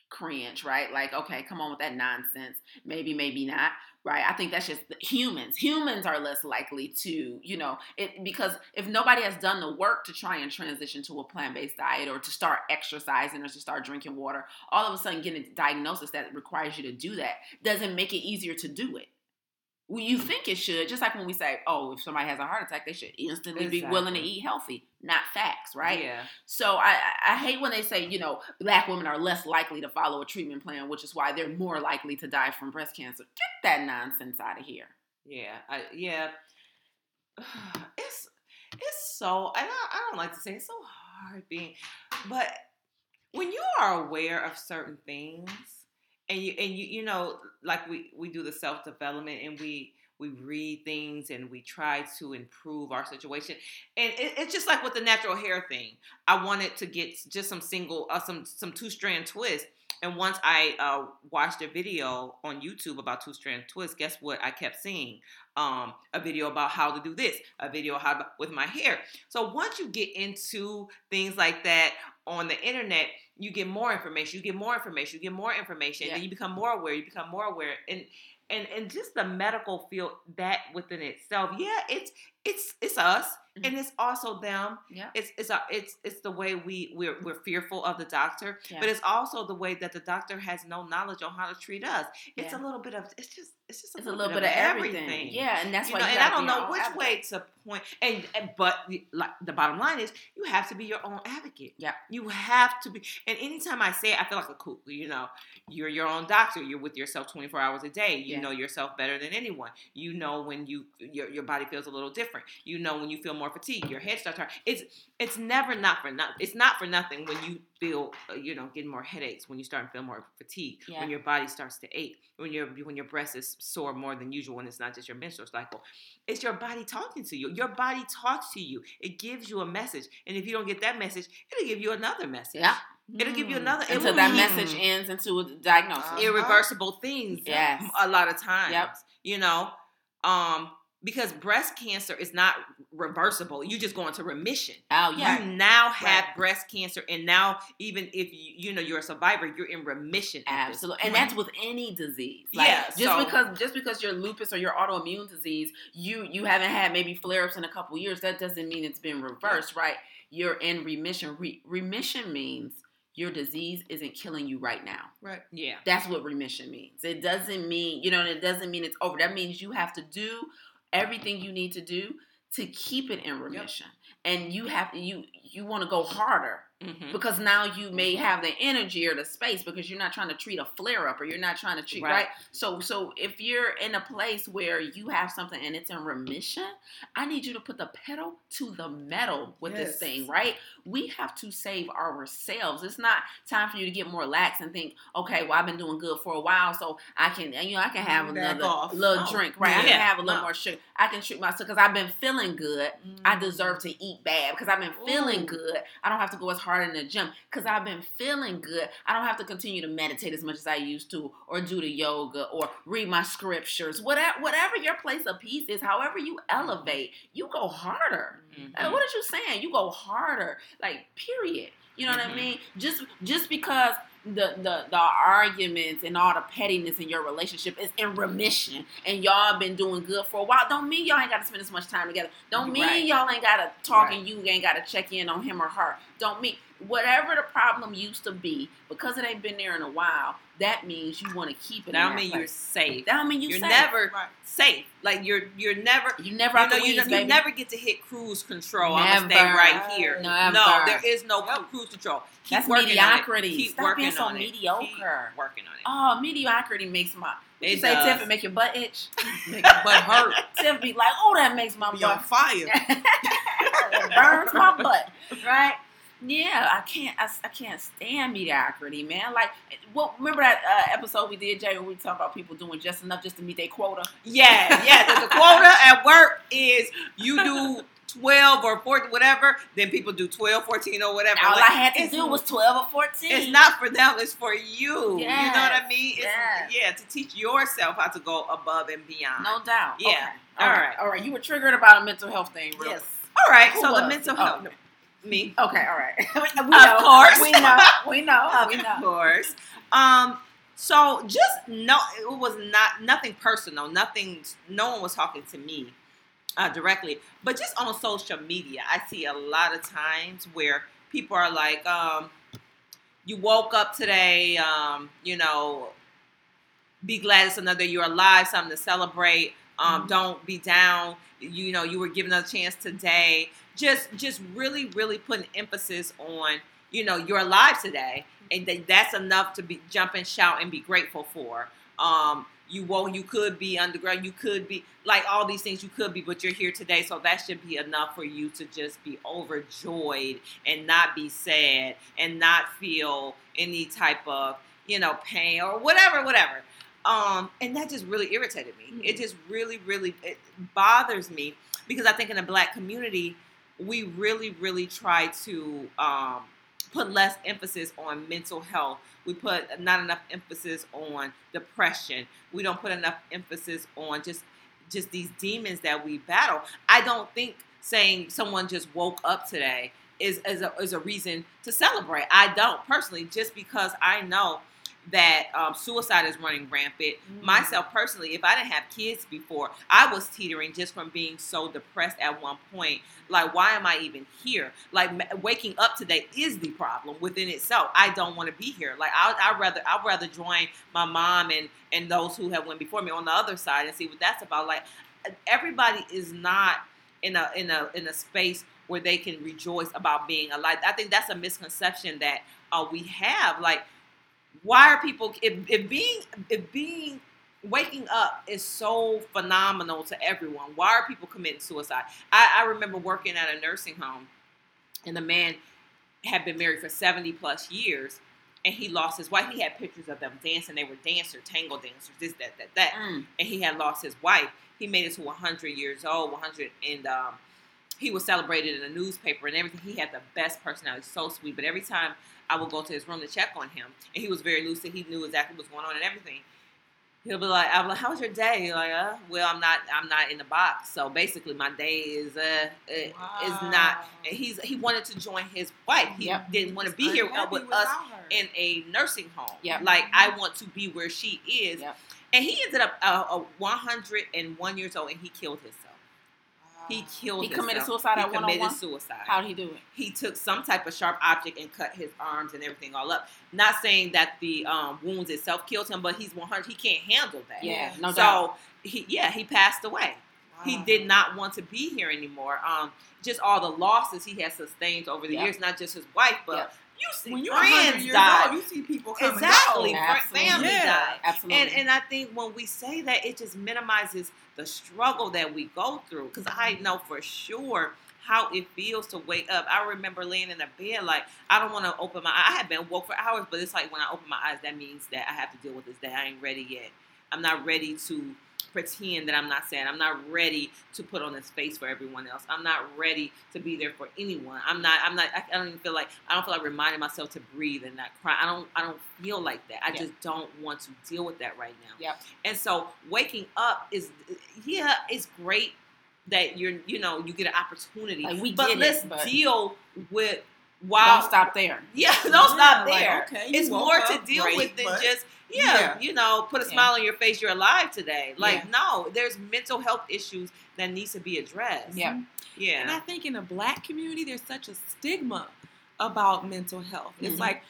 Cringe right? Like okay come on with that nonsense. Maybe maybe not right? I think that's just humans. Humans are less likely to you know it because if nobody has done the work to try and transition to a plant-based diet or to start exercising or to start drinking water all of a sudden getting a diagnosis that requires you to do that doesn't make it easier to do it well, you think it should, just like when we say, oh, if somebody has a heart attack, they should instantly exactly. be willing to eat healthy. Not facts, right?
Yeah.
So I, I hate when they say, you know, black women are less likely to follow a treatment plan, which is why they're more likely to die from breast cancer. Get that nonsense out of here.
Yeah, I, yeah. It's it's so and I I don't like to say it's so hard being, but when you are aware of certain things and you and you you know like we we do the self development and we we read things and we try to improve our situation. And it, it's just like with the natural hair thing. I wanted to get just some single uh, some some two strand twist. And once i uh, watched a video on youtube about two strand twist guess what i kept seeing? Um, a video about how to do this a video how to, with my hair. So once you get into things like that on the internet you get more information, you get more information, you get more information, yeah. and then you become more aware, you become more aware. And and and just the medical field that within itself, yeah, it's it's it's us mm-hmm. and it's also them.
Yeah.
It's it's a, it's it's the way we we're, we're fearful of the doctor, yeah. but it's also the way that the doctor has no knowledge on how to treat us. It's yeah. a little bit of it's just it's just a,
it's
little,
a little bit, bit, of everything. everything. Yeah, and that's
you
why
know, and I don't know which advocate. way to point. And, and but like the bottom line is, you have to be your own advocate.
Yeah,
you have to be. And anytime I say it, I feel like a cool. You know, you're your own doctor. You're with yourself 24 hours a day. You yeah. know yourself better than anyone. You know when you your your body feels a little different. You know when you feel more fatigued. Your head starts hurt. It's it's never not for nothing. It's not for nothing when you feel uh, you know getting more headaches when you start to feel more fatigue yeah. when your body starts to ache when your when your breast is sore more than usual and it's not just your menstrual cycle it's your body talking to you your body talks to you it gives you a message and if you don't get that message it'll give you another message
yeah
It'll give you another
until that message ends into a diagnosis.
Irreversible things.
Yes.
A lot of times.
Yep.
You know, um, because breast cancer is not reversible. You just go into remission.
Oh yeah.
You now have right. breast cancer, and now even if you you know you're a survivor, you're in remission.
Absolutely, and that's with any disease. Like, yeah. Just so, because just because you're lupus or your autoimmune disease, you you haven't had maybe flare ups in a couple years. That doesn't mean it's been reversed, right? You're in remission. Re- remission means your disease isn't killing you right now.
Right. Yeah.
That's what remission means. It doesn't mean, you know, it doesn't mean it's over. That means you have to do everything you need to do to keep it in remission. Yep. And you have to you you want to go harder mm-hmm. because now you may mm-hmm. have the energy or the space because you're not trying to treat a flare up or you're not trying to treat right. right. So so if you're in a place where you have something and it's in remission, I need you to put the pedal to the metal with yes. this thing, right? We have to save ourselves. It's not time for you to get more lax and think, okay, well I've been doing good for a while, so I can you know I can have Back another off. little oh. drink, right? Yeah. I can have a little more sugar. I can treat myself because I've been feeling good. Mm. I deserve to eat bad because I've been feeling Ooh. good. I don't have to go as hard in the gym because I've been feeling good. I don't have to continue to meditate as much as I used to, or do the yoga, or read my scriptures. Whatever, whatever your place of peace is, however you elevate, you go harder. Mm-hmm. what are you saying? You go harder. Like period. You know mm-hmm. what I mm-hmm. mean? Just just because the, the the arguments and all the pettiness in your relationship is in remission and y'all been doing good for a while don't mean y'all ain't got to spend as much time together don't mean right. y'all ain't got to talk right. and you ain't got to check in on him or her don't mean whatever the problem used to be because it ain't been there in a while that means you want to keep it.
That don't mean place. you're safe.
That don't mean you
you're
safe.
never right. safe. Like you're you're never
you never you, know,
you,
weeds,
you never get to hit cruise control. Never. I'm gonna stay right here.
Never.
No, there is no cruise control.
Keep That's mediocrity. Keep Stop working being so mediocre. Keep
working on it.
Oh, mediocrity makes my. It say
does.
Tif, make your butt itch, make your butt hurt. Tif be like, "Oh, that makes my butt
on fire.
it burns my butt." Right? Yeah, I can't. I, I can't stand mediocrity, man. Like, well, remember that uh, episode we did, Jaye, where we talk about people doing just enough just to meet their quota?
Yeah, yeah. the quota at work is you do 12 or 14, whatever, then people do 12, 14 or whatever.
All
Like,
I had to do was 12 or 14.
It's not for them, it's for you. you know what I mean? It's,
yes.
Yeah, to teach yourself how to go above and beyond.
No doubt.
Yeah.
Okay.
All
All
right.
right. All right. You were triggered about a mental health thing, real.
Yes. All right,
Who
so the
was?
mental
Oh,
health. Me.
Okay. All right. we
Of
know.
course.
We know. We know.
of
we know.
course. Um, so just no, it was not nothing personal. Nothing. No one was talking to me uh, directly, but just on social media, I see a lot of times where people are like, um, "You woke up today. Um, you know, be glad it's another you're alive. Something to celebrate. Um,
Mhm.
Don't be down. You know, you were given a chance today. Just, just really, really putting emphasis on, you know, you're alive today, and that that's enough to be jump and shout and be grateful for. Um, you won't. You could be underground. You could be like all these things. You could be, but you're here today, so that should be enough for you to just be overjoyed and not be sad and not feel any type of you know pain or whatever, whatever. Um, and that just really irritated me. It just really, really it bothers me because I think in the black community, we really, really try to um, put less emphasis on mental health. We put not enough emphasis on depression. We don't put enough emphasis on just just these demons that we battle. I don't think saying someone just woke up today is is a, is a reason to celebrate. I don't personally, just because I know that um, suicide is running rampant. Myself personally, if I didn't have kids before, I was teetering just from being so depressed at one point. Like, why am I even here? Like, waking up today is the problem within itself. I don't want to be here. Like, I, I'd rather I'd rather join my mom and and those who have went before me on the other side and see what that's about. Like, everybody is not in a in a in a space where they can rejoice about being alive. I think that's a misconception that uh, we have. Like, why are people if, if being if being waking up is so phenomenal to everyone why are people committing suicide? I, I remember working at a nursing home and the man had been married for 70 plus years and he lost his wife. He had pictures of them dancing. They were dancers tango dancers this that that that.
Mm.
and he had lost his wife. He made it to 100 years old 100 and um, he was celebrated in the newspaper and everything. He had the best personality so sweet. But every time I would go to his room to check on him, and he was very lucid. He knew exactly what's going on and everything. He'll be like, "I'm like, how's your day?" Like, uh, well, I'm not, I'm not in the box. So basically, my day is, uh, uh is not. And he's he wanted to join his wife. He
Yep.
didn't want to be here uh, with us in a nursing home.
Yep.
Like, I want to be where she is.
Yep.
And he ended up uh, uh, 101 years old, and he killed himself. He killed.
He committed
himself.
suicide
He committed suicide
How'd he do it?
he took some type of sharp object and cut his arms and everything all up. Not saying that the um, wounds itself killed him, but he's 100. He can't handle that.
Yeah, no
so
doubt.
he, yeah, he passed away. He did not want to be here anymore. Um, just all the losses he has sustained over the
Yeah.
years, not just his wife, but
Yeah.
You see
When you're 100
friends
years
died.
old, you see people come
exactly,
and go.
Absolutely.
family
Yeah.
died.
Absolutely.
And and I think when we say that, it just minimizes the struggle that we go through. Because I know for sure how it feels to wake up. I remember laying in a bed like I don't want to open my. I have been woke for hours, but it's like when I open my eyes, that means that I have to deal with this. That I ain't ready yet. I'm not ready to pretend that I'm not sad. I'm not ready to put on this face for everyone else. I'm not ready to be there for anyone. I'm not. I'm not. I, I don't even feel like. I don't feel like reminding myself to breathe and not cry. I don't. I don't feel like that. I
Yeah.
just don't want to deal with that right now.
Yep.
And so waking up is, yeah, it's great that you're, you know, you get an opportunity.
Like, we
but
get
let's
but-
deal with while
Don't stop there.
Yeah, don't
Yeah,
stop
like,
there.
okay,
it's more to deal
great,
with than
but-
just yeah,
Yeah.
you know, put a
Yeah.
smile on your face. You're alive today. Like
Yeah.
no, there's mental health issues that needs to be addressed.
Yeah.
yeah.
And I think in the black community, there's such a stigma about mental health. It's
Mhm.
like,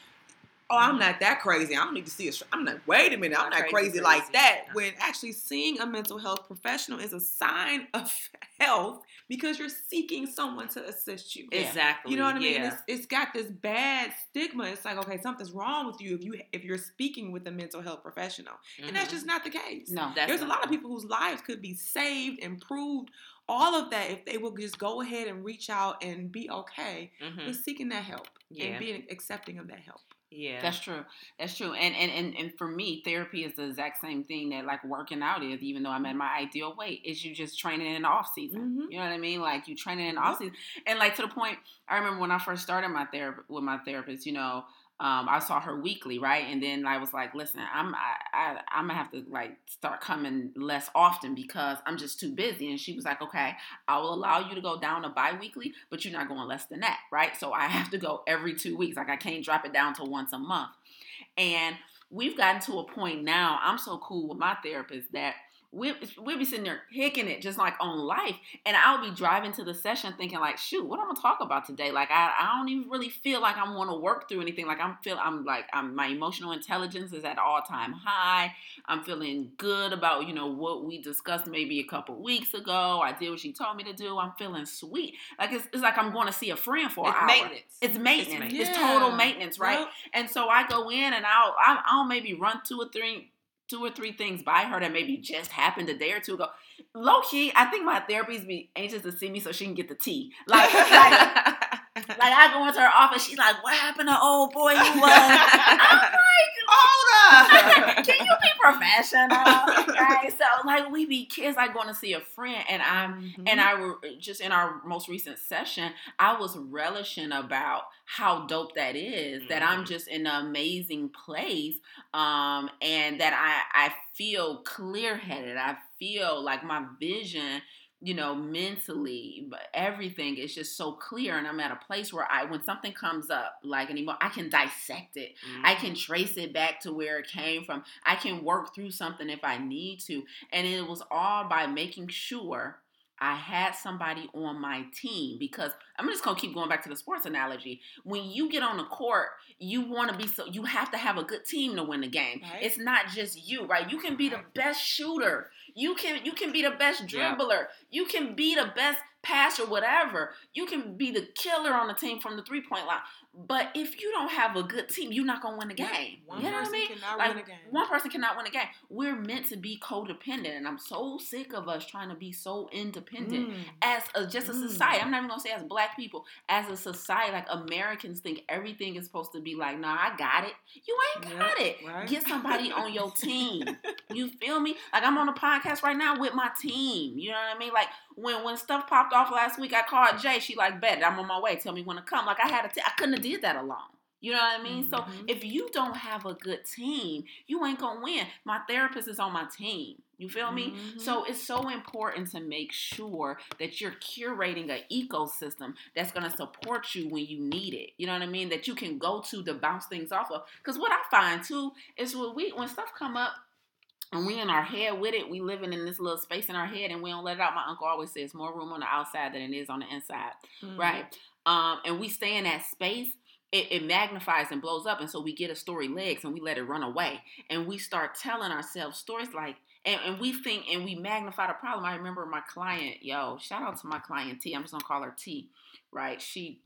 oh, I'm not that crazy. I don't need to see a. str- I'm not. Wait a minute. I'm
Not
not
crazy,
crazy, like that. When actually seeing a mental health professional is a sign of health because you're seeking someone to assist you.
exactly.
You know what I mean?
Yeah.
It's, it's got this bad stigma. It's like, okay, something's wrong with you if you if you're speaking with a mental health professional, and that's
Mhm.
just not the case.
No.
That's
There's a lot of people whose lives could be saved, improved, all of that if they will just go ahead and reach out and be okay
Mhm.
with seeking that help
Yeah.
and being accepting of that help.
Yeah.
That's true. That's true. And, and and and for me, therapy is the exact same thing that like working out is, even though I'm at my ideal weight, is you just training in the off season.
Mhm.
You know what I mean? Like you training in off season. And like to the point, I remember when I first started my therapy with my therapist, you know, um, I saw her weekly, right? And then I was like, listen, I'm I, I I'm gonna have to like start coming less often because I'm just too busy. And she was like, okay, I will allow you to go down to bi-weekly, but you're not going less than that, right? So I have to go every two weeks. Like I can't drop it down to once a month. And we've gotten to a point now, I'm so cool with my therapist that we we'll be sitting there hicking it just like on life. And I'll be driving to the session thinking like, shoot, what I'm gonna talk about today? Like I, I don't even really feel like I want to work through anything. Like I'm feel I'm like I'm my emotional intelligence is at all time high. I'm feeling good about, you know, what we discussed maybe a couple weeks ago. I did what she told me to do. I'm feeling sweet. Like it's, it's like I'm going to see a friend for
It's
an hour.
maintenance.
It's maintenance.
maintenance.
It's, total maintenance, right?
Yep.
And so I go in and I'll I'll, I'll maybe run two or three two or three things by her that maybe just happened a day or two ago. Low key, I think my therapist be anxious to see me so she can get the tea. Like, like, like I go into her office, she's like, "What happened to old boy you was?" I'm like,
Hold
like, "Can you be professional?" right? So like we be kids, like going to see a friend, and I'm
Mhm.
and I were just in our most recent session, I was relishing about how dope that is, that I'm
Mhm.
just in an amazing place, um, and that I I feel clear headed. I feel like my vision, you know, mentally, but everything is just so clear, and I'm at a place where I, when something comes up, like anymore, I can dissect it. I can trace it back to where it came from. I can work through something if I need to. And it was all by making sure I had somebody on my team because I'm just gonna keep going back to the sports analogy. When you get on the court, you want to be so you have to have a good team to win the game.
Right.
It's not just you, right? You can be the best shooter. You can you can be the best
Yeah.
dribbler. You can be the best passer, whatever. You can be the killer on the team from the three point line. But if you don't have a good team, you're not gonna win the game.
One
you know what I mean?
cannot
Like,
win a game.
One person cannot win a game. We're meant to be codependent, and I'm so sick of us trying to be so independent
Mm.
as a, just a
Mm.
society. I'm not even gonna say as black people, as a society, like Americans think everything is supposed to be like, nah, I got it. You ain't
Yep,
got it.
right.
Get somebody on your team. You feel me? Like I'm on a podcast right now with my team. You know what I mean? Like when when stuff popped off last week, I called Jaye. She like, bet I'm on my way. Tell me when to come. Like I had a t- I couldn't have did that alone. You know what I mean? So
Mhm.
if you don't have a good team, you ain't gonna win. My therapist is on my team. You feel me?
Mhm.
So it's so important to make sure that you're curating an ecosystem that's gonna support you when you need it. You know what I mean? That you can go to to bounce things off of. Because what I find too is when we when stuff come up and we in our head with it, we living in this little space in our head and we don't let it out. My uncle always says more room on the outside than it is on the inside
Mhm.
right? Um, and we stay in that space, it, it magnifies and blows up, and so we get a story legs and we let it run away, and we start telling ourselves stories like, and, and we think and we magnify the problem. I remember my client, yo, shout out to my client T. I'm just gonna call her T, right? She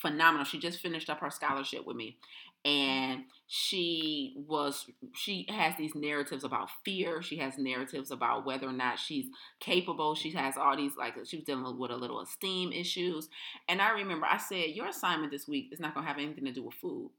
phenomenal. She just finished up her scholarship with me. And she was she has these narratives about fear. She has narratives about whether or not she's capable. She has all these like she was dealing with a little esteem issues. And I remember I said, Your assignment this week is not gonna have anything to do with food.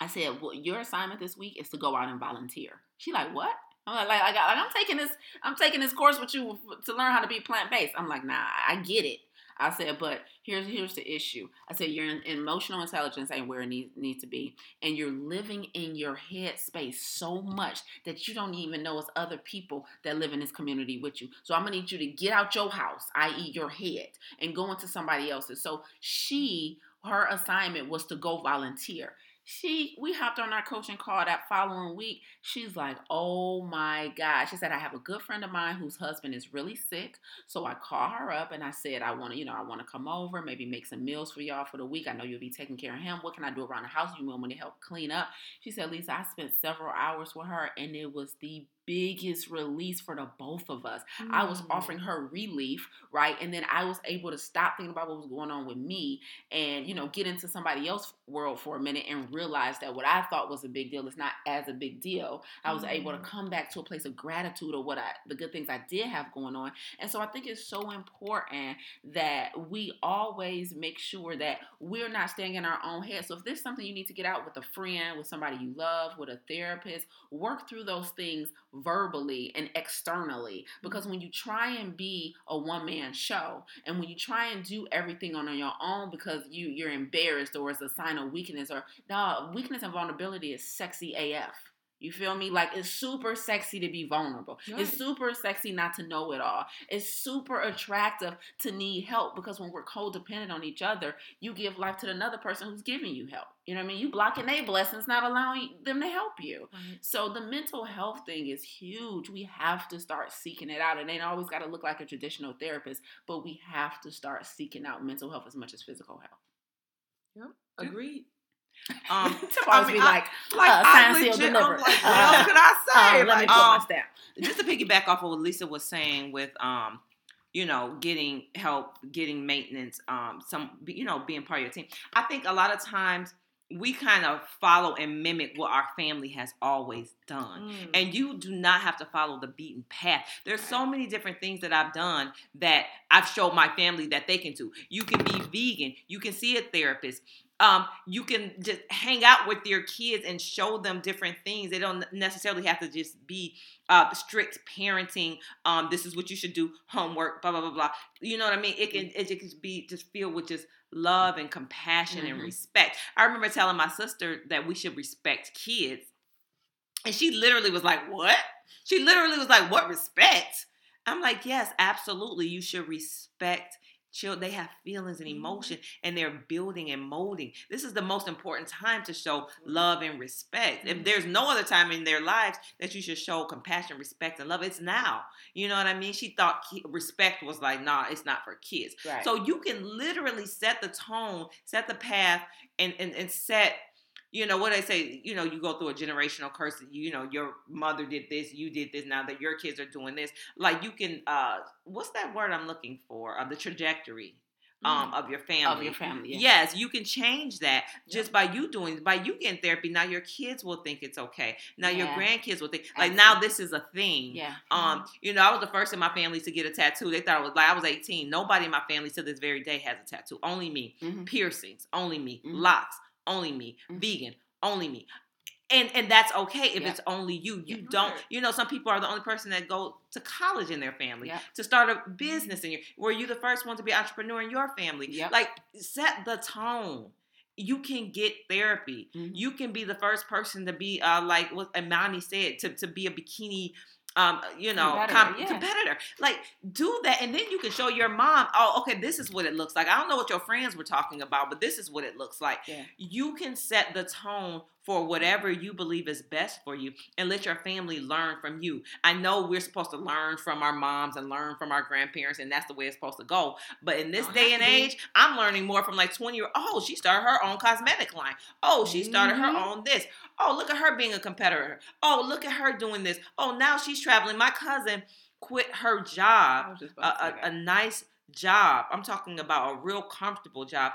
I said, Well, your assignment this week is to go out and volunteer. She like, What? I'm like, like, like, like, I'm taking this, I'm taking this course with you to learn how to be plant based. I'm like, nah, I get it. I said, but here's here's the issue. I said your emotional intelligence ain't where it needs needs to be, and you're living in your head space so much that you don't even know it's other people that live in this community with you. So I'm gonna need you to get out your house, i.e., your head, and go into somebody else's. So she, her assignment was to go volunteer. She, we hopped on our coaching call that following week. She's like, "Oh my God!" She said, "I have a good friend of mine whose husband is really sick, so I call her up and I said, I want to, you know, I want to come over, maybe make some meals for y'all for the week. I know you'll be taking care of him. What can I do around the house? You want me to help clean up?" She said, "Lisa, I spent several hours with her, and it was the biggest release for the both of us. Mm. I was mm. offering her relief, right? And then I was able to stop thinking about what was going on with me and, you know, get into somebody else's world for a minute and realize that what I thought was a big deal is not as a big deal. I was mm. able to mm. come back to a place of gratitude of what I the good things I did have going on. And so I think it's so important that we always make sure that we're not staying in our own head. So if there's something you need to get out with a friend, with somebody you love, with a therapist, work through those things verbally and externally. Because when you try and be a one man show and when you try and do everything on your own because you, you're embarrassed or it's a sign of weakness or no, weakness and vulnerability is sexy AF. You feel me? Like it's super sexy to be vulnerable. Right. It's super sexy not to know it all. It's super attractive to need help because when we're codependent on each other, you give life to another person who's giving you help. You know what I mean? You blocking their blessings, not allowing them to help you. Right. So the mental health thing is huge. We have to start seeking it out. And it ain't always got to look like a traditional therapist, but we have to start seeking out mental health as much as physical health.
Yep, agreed.
Um, to I mean, be like, I, like uh, I legit, delivered. Like, what uh, else could I
say? Uh, like, um, just to piggyback off of what Lisa was saying with, um, you know, getting help, getting maintenance, um, some, you know, being part of your team. I think a lot of times we kind of follow and mimic what our family has always done. Mm. And you do not have to follow the beaten path. There's so many different things that I've done that I've showed my family that they can do. You can be vegan, you can see a therapist, um, you can just hang out with your kids and show them different things. They don't necessarily have to just be uh, strict parenting. Um, this is what you should do. Homework. Blah blah blah blah. You know what I mean? It can it can be just filled with just love and compassion mm-hmm. and respect. I remember telling my sister that we should respect kids, and she literally was like, "What?" She literally was like, "What respect?" I'm like, "Yes, absolutely. You should respect." Children, they have feelings and mm-hmm. emotion and they're building and molding. This is the most important time to show love and respect. If mm-hmm. there's no other time in their lives that you should show compassion, respect, and love, it's now. You know what I mean? She thought respect was like, nah, it's not for kids. Right. So you can literally set the tone, set the path, and, and, and set you know what I say, you know, you go through a generational curse. You know, your mother did this, you did this. Now that your kids are doing this, like you can, uh, what's that word I'm looking for? Uh, the trajectory um, mm. of your family.
Of your family. Yeah.
Yes, you can change that just by you doing by you getting therapy. Now your kids will think it's okay. Now yeah. your grandkids will think like now this is a thing.
Yeah.
Um, mm-hmm. you know, I was the first in my family to get a tattoo. They thought I was like I was 18. Nobody in my family to this very day has a tattoo. Only me. Mm-hmm. Piercings. Only me. Mm-hmm. Locks. Only me. Mm-hmm. Vegan only me and and that's okay if yeah. it's only you you yeah. don't you know some people are the only person that go to college in their family yeah. to start a business in your were you the first one to be entrepreneur in your family
yep.
like set the tone you can get therapy mm-hmm. you can be the first person to be uh, like what Imani said to, to be a bikini um, you know, competitor, com- yeah. competitor. Like, do that, and then you can show your mom, oh, okay, this is what it looks like. I don't know what your friends were talking about, but this is what it looks like.
Yeah.
You can set the tone for whatever you believe is best for you and let your family learn from you. I know we're supposed to learn from our moms and learn from our grandparents, and that's the way it's supposed to go. But in this day and age, I'm learning more from like 20 year old. oh, she started her own cosmetic line. Oh, she started mm-hmm. her own this. Oh, look at her being a competitor. Oh, look at her doing this. Oh, now she's traveling. My cousin quit her job, a, a, a nice job. I'm talking about a real comfortable job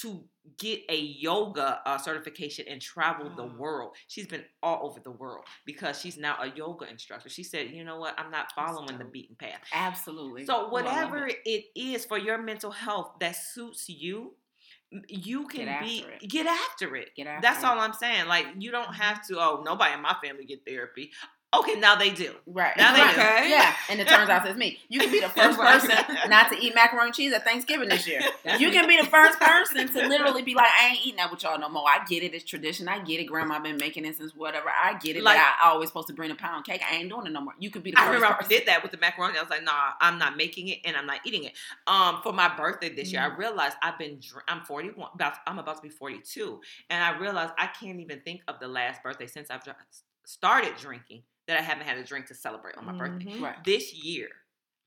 to get a yoga uh, certification and travel the world. She's been all over the world because she's now a yoga instructor. She said, "You know what? I'm not following the beaten path."
Absolutely.
So whatever it. it is for your mental health that suits you, you can get be
it.
get after it.
Get after
That's
it.
all I'm saying. Like you don't mm-hmm. have to. Oh, nobody in my family get therapy. Okay, now they do.
Right.
Now they
okay. do. Yeah. And it turns out it's me. You can be the first person not to eat macaroni and cheese at Thanksgiving this year. you can be the first person to literally be like, I ain't eating that with y'all no more. I get it. It's tradition. I get it. Grandma been making it since whatever. I get it. Like, I always supposed to bring a pound cake. I ain't doing it no more. You could be the
I
first
remember
person.
I did that with the macaroni. I was like, nah, I'm not making it and I'm not eating it. Um, for my birthday this mm year, I mm. realized I've been, I'm 41, about, I'm about to be 42. And I realized I can't even think of the last birthday since I've started drinking that I haven't had a drink to celebrate on my birthday.
Mm-hmm. Right.
This year,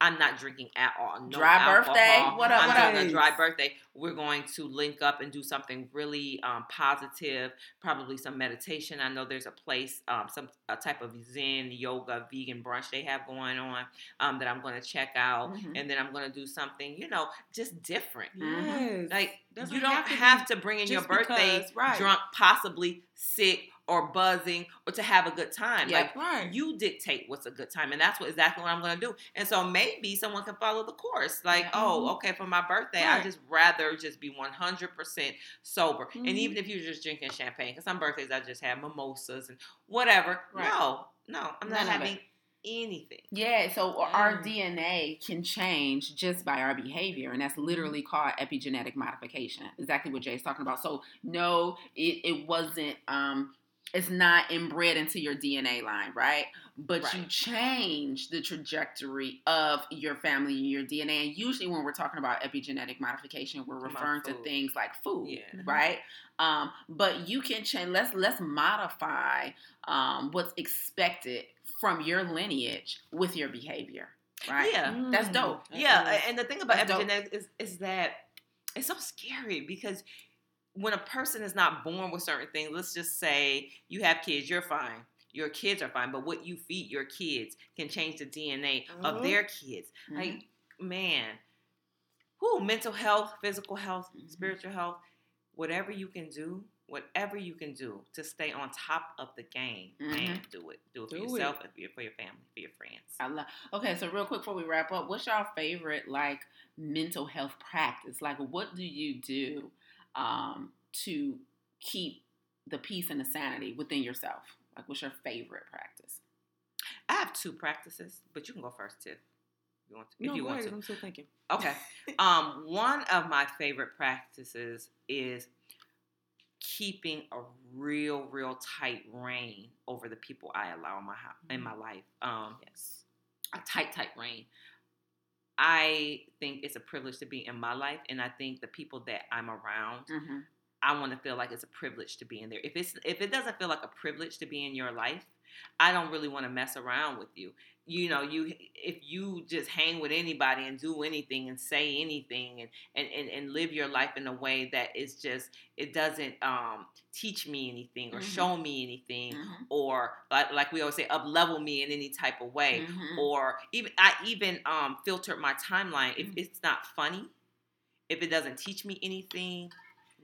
I'm not drinking at all. No
dry
alcohol.
birthday. What up?
I'm
What up?
doing a dry birthday. We're going to link up and do something really um, positive. Probably some meditation. I know there's a place, um, some a type of Zen yoga vegan brunch they have going on um, that I'm going to check out,
Mhm.
and then I'm going to do something, you know, just different.
Yes.
Like you don't
have
have
to
to, bring in your birthday
because, right.
drunk, possibly sick or buzzing, or to have a good time.
Yeah.
Like
right.
you dictate what's a good time, and that's what exactly what I'm to do. And so maybe someone can follow the course. Like, oh, okay, for my birthday, I just rather just be 100% sober. And
Mhm.
even if you're just drinking champagne, because some birthdays I just have mimosas and whatever.
Right.
No, no, I'm not
None
having anything.
Yeah, so our
Mm.
DNA can change just by our behavior, and that's literally called epigenetic modification. Exactly what Jaye's talking about. So no, it, it wasn't um it's not inbred into your DNA line, right? But you change the trajectory of your family and your DNA. And usually when we're talking about epigenetic modification, we're referring to things like food,
Yeah.
Mhm.
right? Um, but you can change let's let's modify um, what's expected from your lineage with your behavior, right?
Yeah.
That's
Mm.
dope.
Yeah,
is-
and the thing about
That's dope.
epigenetics is, is that it's so scary because when a person is not born with certain things, let's just say you have kids, you're fine. Your kids are fine, but what you feed your kids can change the DNA of
Mhm.
their kids.
Mhm.
Like, man, who mental health, physical health,
Mhm.
spiritual health, whatever you can do, whatever you can do to stay on top of the game, man, do it. Do it for yourself your, for your family, for your friends.
I love. Okay, so real quick before we wrap up, what's your favorite like mental health practice? Like, what do you do um, to keep the peace and the sanity within yourself? Like, what's your favorite practice?
I have two practices, but you can go first, Tif. You want to. If
No,
you
go
want to.
I'm still thinking.
Okay. um, one of my favorite practices is keeping a real, real tight rein over the people I allow in my house, in my life. Um,
Yes.
a tight, tight rein. I think it's a privilege to be in my life, and I think the people that I'm around,
Mm-hmm.
I want to feel like it's a privilege to be in there. If it's if it doesn't feel like a privilege to be in your life, I don't really want to mess around with you. You know, you if you just hang with anybody and do anything and say anything and and, and, and live your life in a way that is just it doesn't um, teach me anything or
Mhm.
show me anything
Mm-hmm.
or like like we always say up level me in any type of way
Mhm.
or even I even um filtered my timeline if
Mhm.
it's not funny if it doesn't teach me anything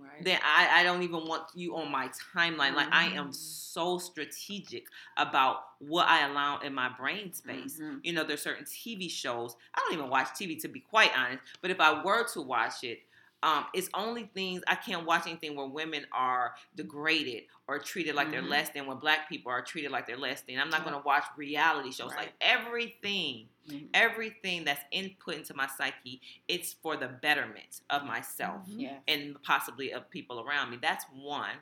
Right.
then I, I don't even want you on my timeline. Like I am
Mhm.
so strategic about what I allow in my brain space.
Mhm.
You know, there's certain TV shows. I don't even watch TV to be quite honest. But if I were to watch it, um, it's only things I can't watch anything where women are degraded or treated like they're
Mhm.
less than, when black people are treated like they're less than. I'm not
Yeah.
going to watch reality shows.
Right.
Like everything
Mhm.
everything that's input into my psyche, it's for the betterment of myself
Mhm.
Yeah.
and possibly of people around me. That's one.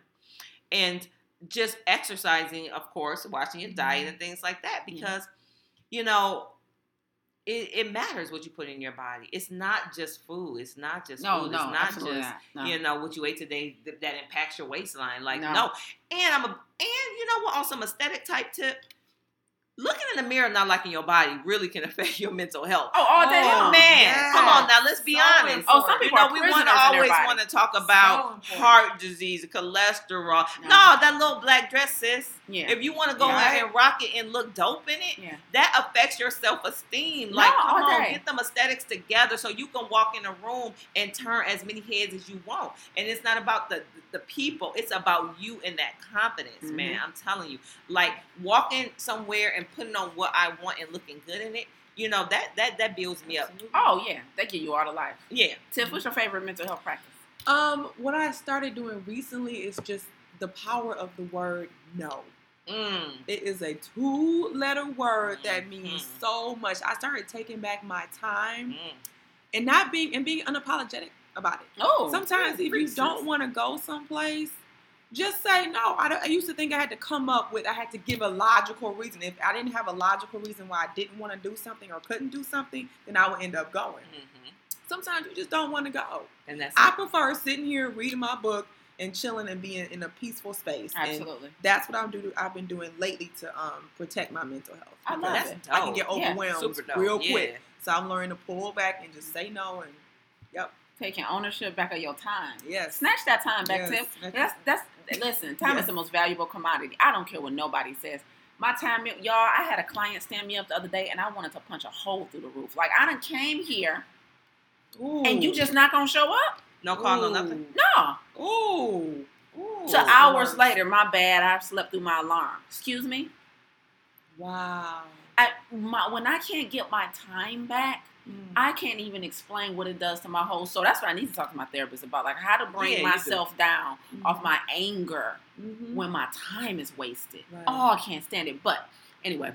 And just exercising, of course, watching your diet and things like that
Yeah.
because, you know, it, it matters what you put in your body. It's not just food. It's not just
No,
food.
no,
it's not just
not. No.
you know what you ate today that, that impacts your waistline. Like
No.
no. And I'm a and you know what? On some aesthetic type tip, looking in the mirror not liking your body really can affect your mental health.
Oh, all day
Oh.
Man,
yes.
come on now, let's be
So
honest.
Oh, some
important.
You
people
know, we want to always want to talk about
important.
heart disease, cholesterol.
No.
No, that little black dress, sis.
Yeah.
If you want to go
Yeah.
ahead and rock it and look dope in it,
yeah.
that affects your self esteem.
No,
Like, come
all
on,
day.
get them aesthetics together so you can walk in a room and turn as many heads as you want. And it's not about the the people; it's about you and that confidence, man.
Mhm.
I'm telling you, like walking somewhere and putting on what I want and looking good in it. You know that that that builds me up.
Oh yeah, they give you all the life.
Yeah.
Tif, what's your favorite mental health practice?
Um, what I started doing recently is just the power of the word no.
Mm.
It is a two-letter word that
Mhm.
means so much. I started taking back my time
Mm.
and not being and being unapologetic about it.
Oh,
Sometimes if you don't want to go someplace, just say no. I, I used to think I had to come up with, I had to give a logical reason. If I didn't have a logical reason why I didn't want to do something or couldn't do something, then I would end up going.
Mhm.
Sometimes you just don't want to go.
And that's
I prefer sitting here reading my book and chilling and being in a peaceful space. And
absolutely.
that's what I'm do. I've been doing lately to um, protect my mental health.
I love
Because
it.
I can get
Dope.
Yeah,
overwhelmed real
Yeah.
quick. So I'm learning to pull back and just say no and yep.
Taking ownership back of your time.
Yes.
Snatch that time back,
Yes.
Tif. That's that's listen. Time
Yes.
is the most valuable commodity. I don't care what nobody says. My time, y'all. I had a client stand me up the other day, and I wanted to punch a hole through the roof. Like I done came here,
Ooh.
and you just not gonna show up?
No call, no nothing.
No.
Ooh. Ooh.
So hours later, my bad. I slept through my alarm. Excuse me.
Wow.
I, my, when I can't get my time back,
Mm.
I can't even explain what it does to my whole soul. That's what I need to talk to my therapist about, like how to bring
Yeah, you
myself down off
Mhm.
my anger
Mhm.
when my time is wasted.
Right.
Oh, I can't stand it. But anyway,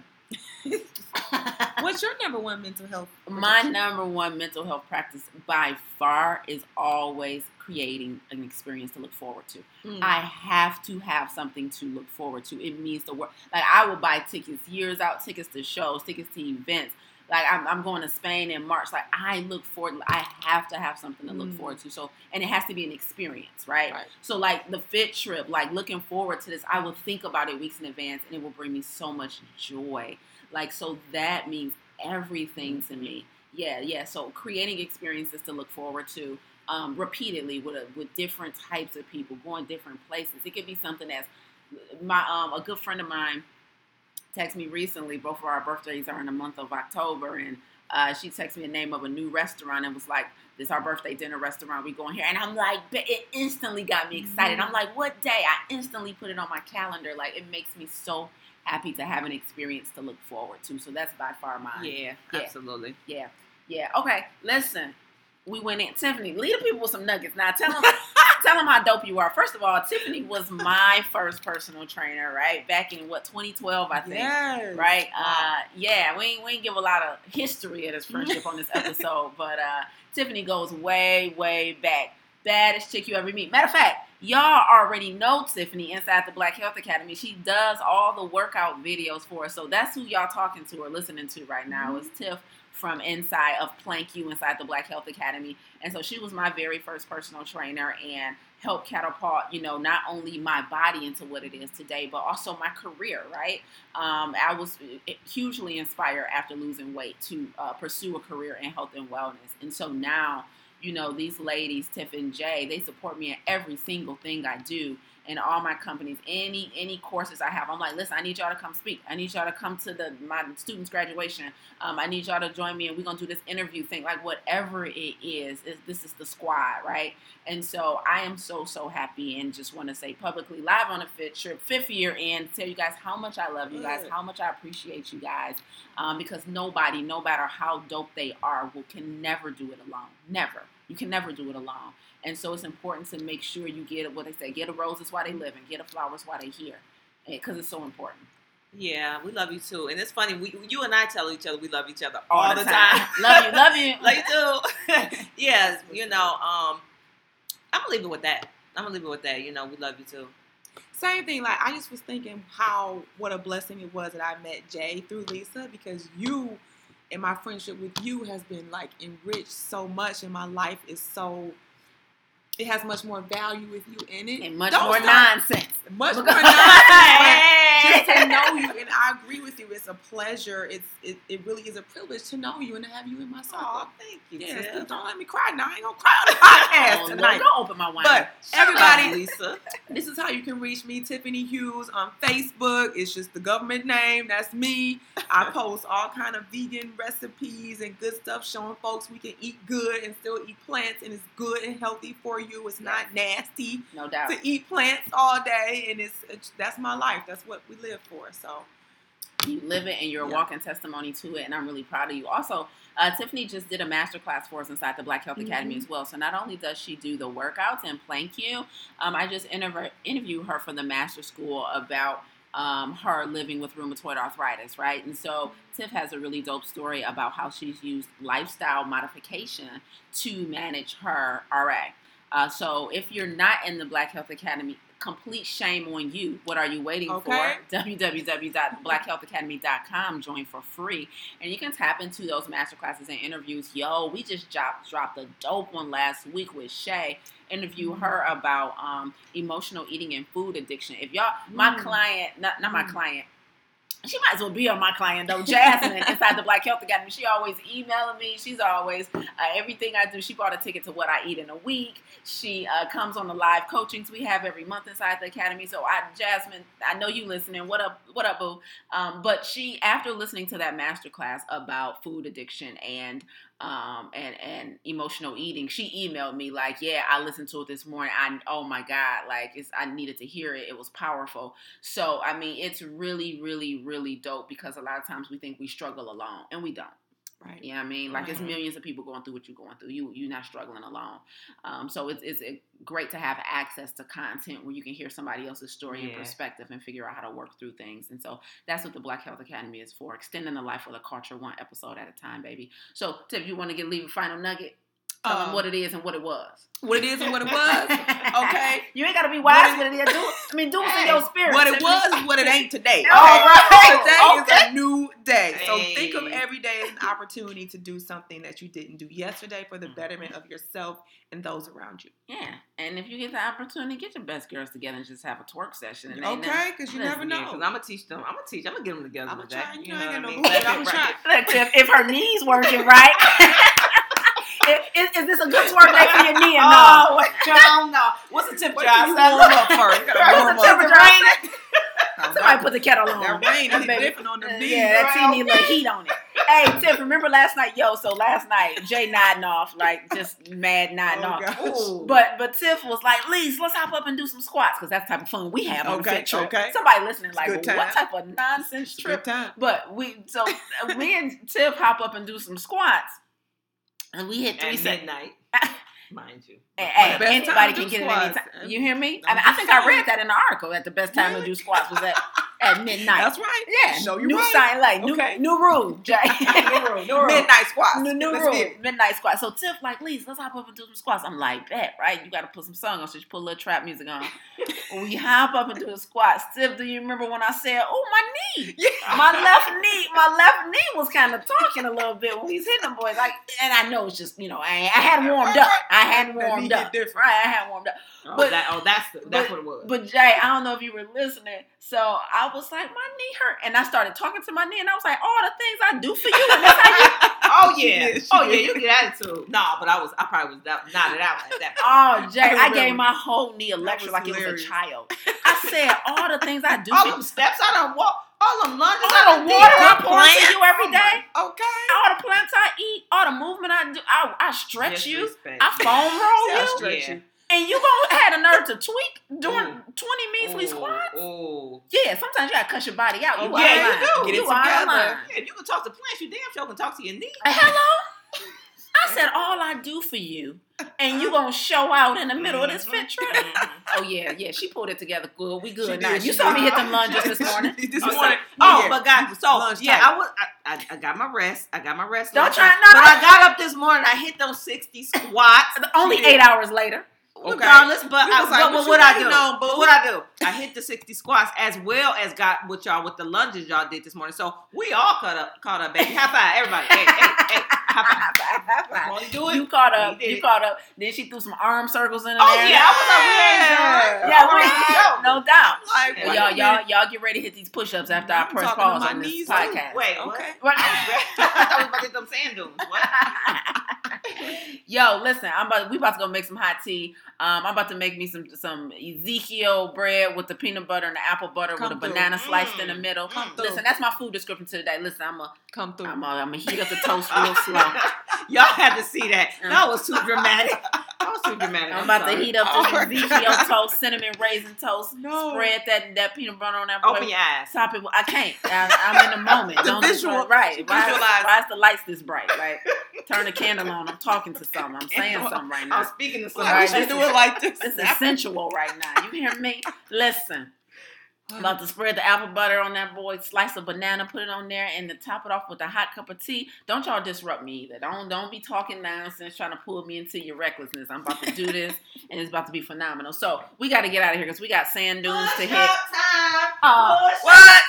What's your number one mental health?
my number one mental health practice by far is always creating an experience to look forward to.
Mm.
I have to have something to look forward to. It means the work. Like I will buy tickets, years out tickets to shows, tickets to events. Like I'm, I'm going to Spain in March. Like I look forward. I have to have something to look
Mm.
forward to. So and it has to be an experience, right?
Right.
So like the fit trip, like looking forward to this, I will think about it weeks in advance, and it will bring me so much joy. Like so that means everything to me. Yeah, yeah. So creating experiences to look forward to um, repeatedly with a, with different types of people, going different places. It could be something that's my um, a good friend of mine texted me recently. Both of our birthdays are in the month of October, and uh, she texted me the name of a new restaurant and was like, "This our birthday dinner restaurant. We going here." And I'm like, it instantly got me excited.
Mhm.
I'm like, "What day?" I instantly put it on my calendar. Like it makes me so happy to have an experience to look forward to. So that's by far mine.
Yeah,
Yeah.
absolutely.
Yeah. Yeah. Okay. Listen, we went in. Tiffany, lead the people with some nuggets. Now tell them, tell them how dope you are. First of all, Tiffany was my first personal trainer, right? Back in what 2012, I think.
Yes.
Right.
Wow.
Uh, yeah. We ain't, we ain't give a lot of history of this friendship on this episode, but uh, Tiffany goes way, way back. Baddest chick you ever meet. Matter of fact, y'all already know Tiffany inside the Black Health Academy. She does all the workout videos for us. So that's who y'all talking to or listening to right now is Tif from inside of Plank U inside the Black Health Academy. And so she was my very first personal trainer and helped catapult, you know, not only my body into what it is today, but also my career, right? Um, I was hugely inspired after losing weight to uh, pursue a career in health and wellness. And so now, you know, these ladies, Tif and Jaye, they support me in every single thing I do in all my companies, any any courses I have. I'm like, listen, I need y'all to come speak. I need y'all to come to the my students' graduation. Um, I need y'all to join me, and we're gonna do this interview thing. Like whatever it is, is this is the squad, right? And so I am so so happy, and just want to say publicly, live on a fit trip, fifth year in, tell you guys how much I love you guys, how much I appreciate you guys, um, because nobody, no matter how dope they are, will can never do it alone. Never. You can never do it alone. And so it's important to make sure you get what they say: get a rose is why they live, and get a flowers while they here, because it's so important.
Yeah, we love you too. And it's funny, we you and I tell each other we love each other all, the, time.
love you, love you.
like you do. yes, you know, um, I'm gonna leave it with that. I'm gonna leave it with that. You know, we love you too.
Same thing. Like I just was thinking how what a blessing it was that I met Jaye through Lisa because you and my friendship with you has been like enriched so much, and my life is so. It has much more value with you in it,
and much
Don't
more
start-
nonsense.
Much more nonsense, just to know you, and I agree with you. It's a pleasure. It's it, it really is a privilege to know you and to have you in my circle.
Oh, thank you,
Yes,
Tif.
don't let me cry now. I ain't gonna cry on the podcast
Oh,
tonight.
don't open my wine.
But
Shut up,
everybody,
Lisa.
this is how you can reach me, Tiffany Hughes, on Facebook. It's just the government name. That's me. I post all kind of vegan recipes and good stuff, showing folks we can eat good and still eat plants, and it's good and healthy for you. It's not nasty
no doubt.
to eat plants all day, and it's, it's that's my life. That's what we live for. So
You live it and you're a
Yeah.
walking testimony to it, and I'm really proud of you. Also, uh, Tiffany just did a master class for us inside the Black Health Academy
Mhm.
as well. So not only does she do the workouts and Plank U, um, I just interv- interviewed her for the master school about um, her living with rheumatoid arthritis, right? And so Tif has a really dope story about how she's used lifestyle modification to manage her RA. Uh, so if you're not in the Black Health Academy, complete shame on you. What are you waiting
Okay.
for? www.blackhealthacademy.com. Join for free, and you can tap into those masterclasses and interviews. Yo, we just dropped dropped a dope one last week with Shay. Interview
Mm-hmm.
her about um, emotional eating and food addiction. If y'all, my
Mm.
client, not not my
Mm.
client. She might as well be on my client though. Jasmine inside the Black Health Academy. She always emailing me. She's always uh, everything I do. She bought a ticket to what I eat in a week. She uh, comes on the live coachings we have every month inside the academy. So I, Jasmine, I know you listening. What up? What up, boo? Um, but she, after listening to that masterclass about food addiction and um, and and emotional eating, she emailed me like, "Yeah, I listened to it this morning. I oh my god, like it's I needed to hear it. It was powerful." So I mean, it's really, really, really dope because a lot of times we think we struggle alone, and we don't. Right. Yeah, you know I mean, like mm-hmm. it's millions of people going through what you're going through. You you're not struggling alone. Um, so it's it's great to have access to content where you can hear somebody else's story yeah. and perspective and figure out how to work through things. And so that's what the Black Health Academy is for, extending the life of the culture one episode at a time, baby. So, Tif, you want to get leave a final nugget? Tell um, them what it is and what it was
what it is and what it was. Okay,
you ain't gotta be wise with it. Do I mean do it in your spirit.
What it was is what it ain't today.
All right,
today okay. is a new day. So think of every day as an opportunity to do something that you didn't do yesterday for the betterment of yourself and those around you.
Yeah, and if you get the opportunity, get your best girls together and just have a twerk session. And
okay, because you never know.
Because I'm gonna teach them. I'm gonna teach. I'm gonna get them together I'm
today.
Try,
you, know, know what I mean? I'm try.
Look, if, if her knees working right. Is, is, this a good twerk day for your knee or oh, no?
Oh, John, no. What's the temperature? What you warm up first?
What's the temperature? Somebody put the kettle on.
That rain is different on the knees.
Yeah, that tea need a little heat on it. hey, Tif, remember last night? Yo, so last night, Jaye nodding off, like just mad nodding oh, off. But but Tif was like, Lise, let's hop up and do some squats because that's the type of fun we have on okay, the fit trip. Okay. Somebody listening like, well, what type of nonsense trip? But we so uh, me and Tif hop up and do some squats. And we hit three
at midnight. mind you.
Hey, anybody can get it anytime. You hear me? I, mean, I think I read that in the article that the best time really? to do squats was at at midnight.
That's right.
Yeah. Show you new right. sign like new, okay. new rule, Jaye.
new rule, new rule. Midnight squats.
New, new rule. Midnight squats. So Tif like, Lise, let's hop up and do some squats. I'm like, bet, right? You got to put some song on. So she put a little trap music on. we hop up and do the squats. Tif, do you remember when I said, oh my knee? Yeah. My left knee, my left knee was kind of talking a little bit when he's hitting them boys. Like, and I know it's just, you know, I, I hadn't warmed up. I hadn't warmed up. Right, I hadn't warmed up.
Oh, but, that, oh that's the, that's but, what it was.
But Jaye, I don't know if you were listening. So I was like, my knee hurt, and I started talking to my knee, and I was like, all the things I do for you, and that's how you.
oh yeah, oh yeah, you get attitude. Nah, but I was, I probably was nodded out at that.
Point. Oh Jaye, I, I gave my whole knee a lecture like hilarious. it was a child. I said all the things I do.
all them steps I don't walk. All the lunges, I do.
all the water I pour into you every day.
Okay.
All the plants I eat, all the movement I do. I, I stretch you. I foam roll you. I stretch yeah. you. And you gonna have a nerve to tweak during ooh. 20 measly ooh. squats? Ooh. Yeah, sometimes you gotta cut your body out. You
oh, yeah, you do. Get you it together. Yeah, you can talk to plants, you damn sure can talk to your knee.
Uh, hello? I said all I do for you, and you gonna show out in the middle of this fit trip. oh yeah, yeah. She pulled it together good. We good now. You saw me hit them lunges this morning.
this oh, morning.
oh, yeah. but God, so Lunch yeah, I was. I, I, I, got my rest. I got my rest.
Don't try. No,
but I got up this morning. I hit those sixty squats.
Only eight hours later.
Okay. Regardless, but, I, like, but, what, what I do? Know, but what I do? I hit the sixty squats as well as got with y'all with the lunges y'all did this morning. So we all caught up, caught up, baby. High five, everybody. hey, hey, hey. High five, high five, high five.
Do it. You caught up. You caught up. Then she threw some arm circles in there.
Oh yeah, I was like, we ain't
Yeah, we no doubt. Like, hey, y'all, y'all, y'all get ready to hit these push-ups after I press pause on this podcast.
Too. Wait, okay. What? I thought we about to hit them sand dunes. What?
Yo, listen, I'm about we about to go make some hot tea. Um, I'm about to make me some some Ezekiel bread with the peanut butter and the apple butter Come with a through. banana mm. sliced in the middle. Come listen, through. that's my food description today. Listen, I'm a
come through.
I'm a, I'm gonna heat up the toast real slow.
Y'all had to see that. That was too dramatic. That was too dramatic.
I'm, I'm about sorry. to heat up this oh Ezekiel toast, cinnamon raisin toast. No. Spread that that peanut butter on that.
Open your eyes.
Top it. I can't. I, am in the moment.
the Don't visual,
right. Why, why is the lights this bright? Right. Turn the candle on. I'm talking to something. I'm saying something right now.
I'm speaking to somebody. Right,
should do it like this.
It's is sensual right now. You hear me? Listen. About to spread the apple butter on that boy, slice a banana, put it on there, and to top it off with a hot cup of tea. Don't y'all disrupt me either. Don't don't be talking nonsense, trying to pull me into your recklessness. I'm about to do this, and it's about to be phenomenal. So we got to get out of here because we got sand dunes to hit.
Time.
Oh, what?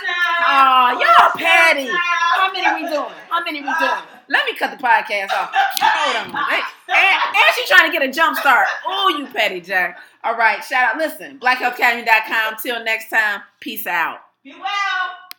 Oh, y'all petty. How many we doing? How many we doing? Let me cut the podcast off. Hold on. And, and she's trying to get a jump start. Oh, you petty Jack. All right, shout out. Listen, blackhealthacademy.com. Till next time, peace out.
Be well.